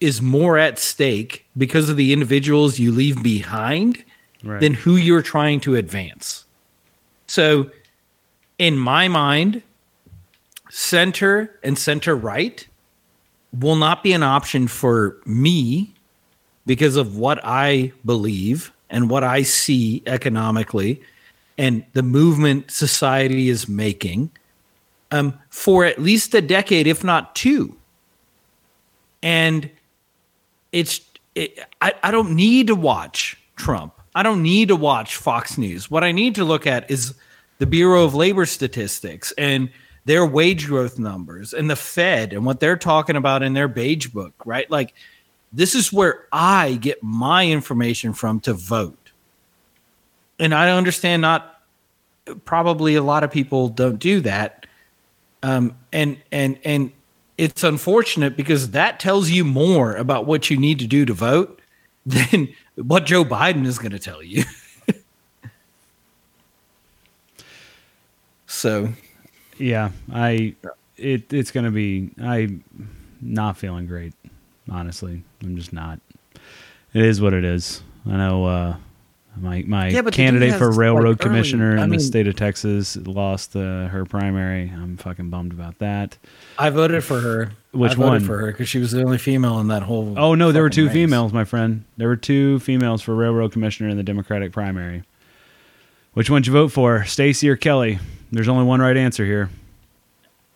is more at stake because of the individuals you leave behind Right. than who you're trying to advance. So, in my mind, center and center right will not be an option for me because of what I believe and what I see economically and the movement society is making um, for at least a decade, if not two. And it's it, I, I don't need to watch Trump. I don't need to watch Fox News. What I need to look at is the Bureau of Labor Statistics and their wage growth numbers and the Fed and what they're talking about in their beige book, right? Like this is where I get my information from to vote. And I understand not probably a lot of people don't do that. Um, and and and it's unfortunate because that tells you more about what you need to do to vote than what Joe Biden is going to tell you. so, Yeah, I it it's gonna be I not feeling great. Honestly, I'm just not. It is what it is. I know uh, my my Yeah, but the dude candidate has, for like, railroad early- commissioner in I the state of Texas lost uh, her primary. I'm fucking bummed about that. I voted for her. Which I voted one? for her because she was the only female in that whole. Oh no, there were two race. females, my friend. There were two females for railroad commissioner in the Democratic primary. Which one did you vote for, Stacy or Kelly? There's only one right answer here.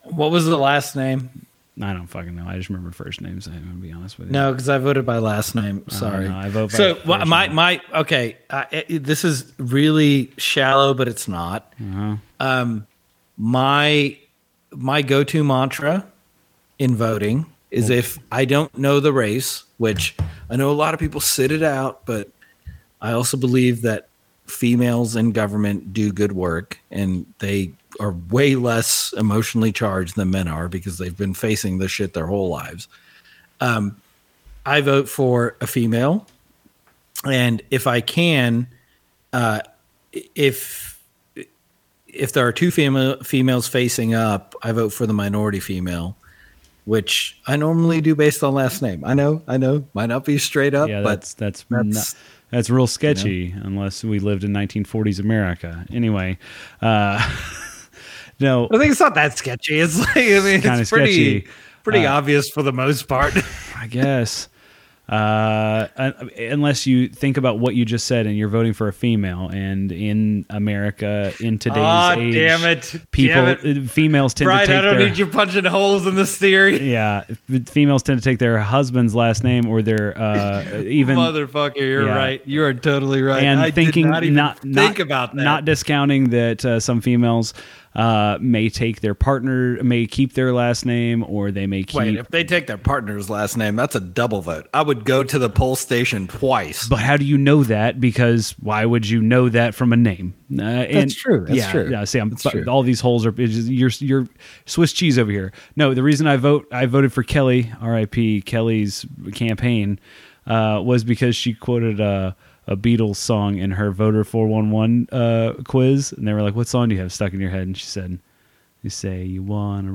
What was the last name? I don't fucking know. I just remember first names. I'm gonna be honest with you. No, because I voted by last name. Sorry, no, I vote by so my name. my okay. Uh, it- this is really shallow, but it's not. Uh-huh. Um, my my go to mantra in voting is if I don't know the race, which I know a lot of people sit it out, but I also believe that females in government do good work and they are way less emotionally charged than men are because they've been facing this shit their whole lives. Um, I vote for a female, and if I can, uh, if if there are two female females facing up, I vote for the minority female. which I normally do based on last name. I know, I know, might not be straight up, Yeah, but that's that's that's- not, that's real sketchy unless we lived in 1940s America. Anyway, uh, no, I think it's not that sketchy. It's like I mean, it's pretty sketchy. pretty Uh, obvious for the most part. I guess. Uh, unless you think about what you just said and you're voting for a female, and in America in today's Aw, age, damn it. people Damn uh, females tend Brian, to take I don't their need you punching holes in this theory. yeah females tend to take their husband's last name or their uh, even Motherfucker, you're Yeah. right. You are totally right. and I thinking not not, think not about that. not discounting that uh, some females uh, may take their partner may keep their last name or they may keep Wait, if they take their partner's last name, that's a double vote. I would go to the poll station twice. But how do you know that? Because why would you know that from a name? Uh, and, true. That's yeah, true. Yeah, see, I'm, That's but true. all these holes are it's just- you're you're Swiss cheese over here. No, the reason I vote I voted for Kelly, R.I.P. Kelly's campaign, uh, was because she quoted a, a Beatles song in her voter four one one uh, quiz, and they were like, "What song do you have stuck in your head?" And she said. You say you want a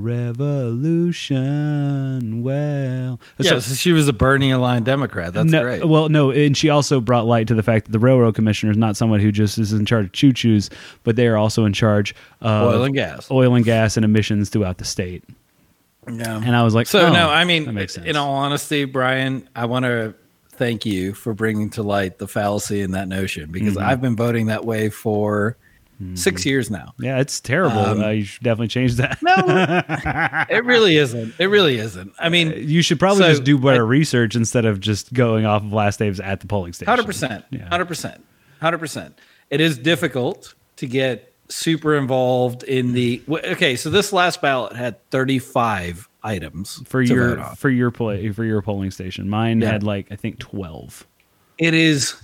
revolution. Well, Yeah, So- so she was a Bernie aligned Democrat. That's no, great. Well, no, and she also brought light to the fact that the railroad commissioner is not someone who just is in charge of choo choos, but they are also in charge of Oil and gas. oil and gas, and emissions throughout the state. Yeah. And I was like, So oh, no, I mean, makes sense. in all honesty, Brian, I want to thank you for bringing to light the fallacy in that notion because Mm-hmm. I've been voting that way for six years now. yeah, it's terrible. Um, uh, you should definitely change that. No, it really isn't. It really isn't. I mean, you should probably So, just do better research instead of just going off of last names at the polling station. Hundred percent, Yeah. hundred percent, hundred percent. It is difficult to get super involved in the. Okay, so this last ballot had thirty-five items for your for your play for your polling station. Mine Yeah. had like I think twelve. It is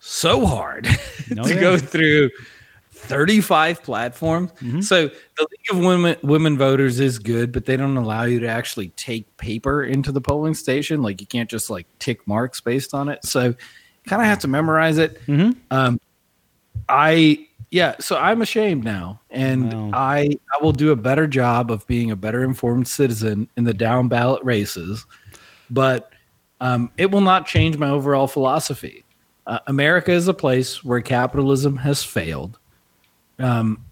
so hard No, to yeah. go through thirty-five platforms. Mm-hmm. So the League of Women Women Voters is good, but they don't allow you to actually take paper into the polling station. Like you can't just like tick marks based on it. So kind of have to memorize it. Mm-hmm. Um, I yeah, so I'm ashamed now, and Wow. I I will do a better job of being a better informed citizen in the down ballot races, but um, it will not change my overall philosophy. Uh, America is a place where capitalism has failed, um,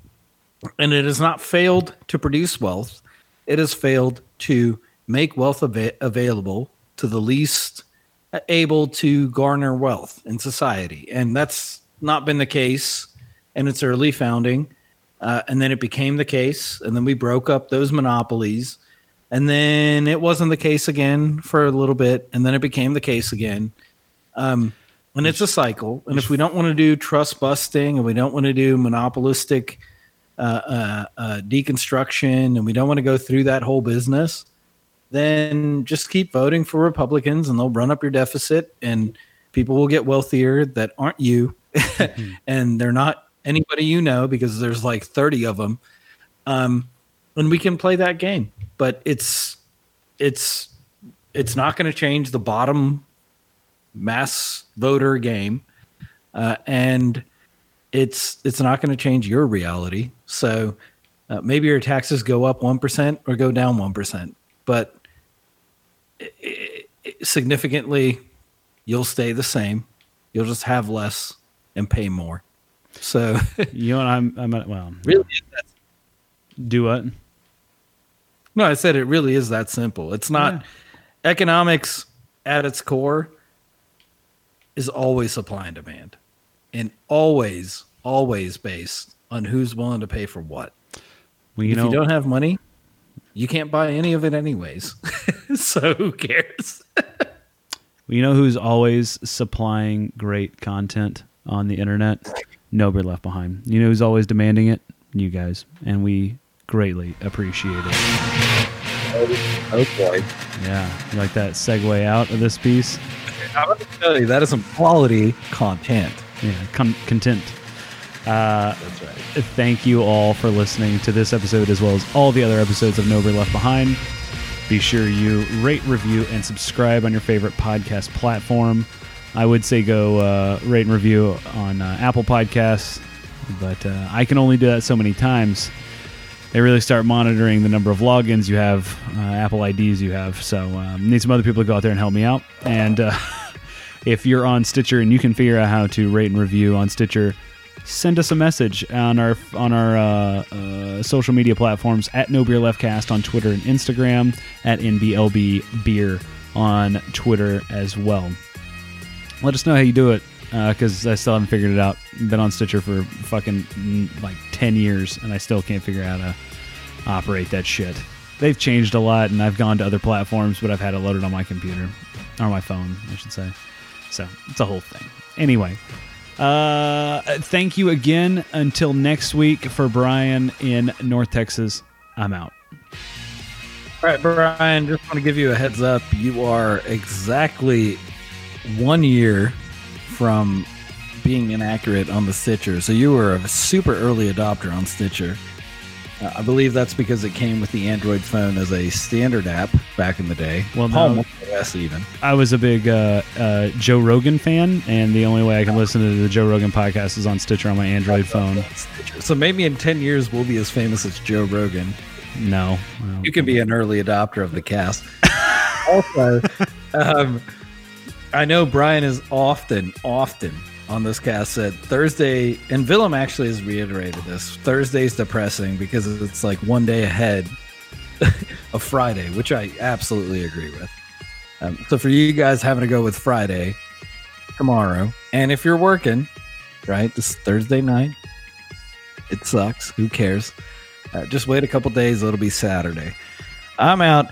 and it has not failed to produce wealth; it has failed to make wealth ava- available to the least able to garner wealth in society. And that's not been the case in its early founding. Uh, and then it became the case. And then we broke up those monopolies. And then it wasn't the case again for a little bit. And then it became the case again. Um, and it's a cycle. And if we don't want to do trust busting and we don't want to do monopolistic uh, uh, uh, deconstruction and we don't want to go through that whole business, then just keep voting for Republicans and they'll run up your deficit and people will get wealthier that aren't you. and they're not anybody you know because there's like 30 of them. Um, and we can play that game, but it's, it's, it's not going to change the bottom mass voter game. Uh, and it's, it's not going to change your reality. So uh, maybe your taxes go up 1% or go down 1%, but significantly you'll stay the same you'll just have less and pay more so You know what? I'm. I'm. at- Well, really do what? no i said it really is that simple it's not economics at its core is always supply and demand and always always based on who's willing to pay for what Well, you if know, you don't have money you can't buy any of it anyways so who cares you know who's always supplying great content on the internet? No Beer Left Behind. You know who's always demanding it? You guys, and we greatly appreciate it. oh boy Yeah, you like that segue out of this piece? i'm going to tell you that is some quality content Yeah, con- content. Uh, that's right thank you all for listening to this episode as well as all the other episodes of No Beer Left Behind. Be sure you rate, review, and subscribe on your favorite podcast platform. I would say go uh, rate and review on uh, Apple Podcasts, but uh, I can only do that so many times. they really start monitoring the number of logins you have, uh, Apple IDs you have. So um, need some other people to go out there and help me out. And uh, if you're on Stitcher and you can figure out how to rate and review on Stitcher, send us a message on our on our uh, uh, social media platforms at No Beer Left Cast on Twitter and Instagram, at NBLB Beer on Twitter as well. Let us know how you do it because I still haven't figured it out. Been on Stitcher for fucking mm, like ten years, and I still can't figure out how to operate that shit. They've changed a lot, and I've gone to other platforms, but I've had it loaded on my computer or my phone, I should say. So it's a whole thing. Anyway, uh, thank you again. Until next week for Brian in North Texas. I'm out. All right, Brian, just want to give you a heads up. You are exactly one year from being inaccurate on the Stitcher. So you were a super early adopter on Stitcher. Uh, I believe that's because it came with the Android phone as a standard app back in the day. Well, no. OS even. I was a big uh, uh, Joe Rogan fan, and the only way I can listen to the Joe Rogan podcast is on Stitcher on my Android phone. So maybe in 10 years we'll be as famous as Joe Rogan. No, no. You can be an early adopter of the cast. also, um, I know Brian is often, often on this cast said Thursday, and Willem actually has reiterated this. Thursday's depressing because it's like one day ahead of Friday, which I absolutely agree with. Um, so for you guys having to go with Friday tomorrow, and if you're working, right, this Thursday night, it sucks. Who cares? Uh, just wait a couple days, it'll be Saturday. I'm out.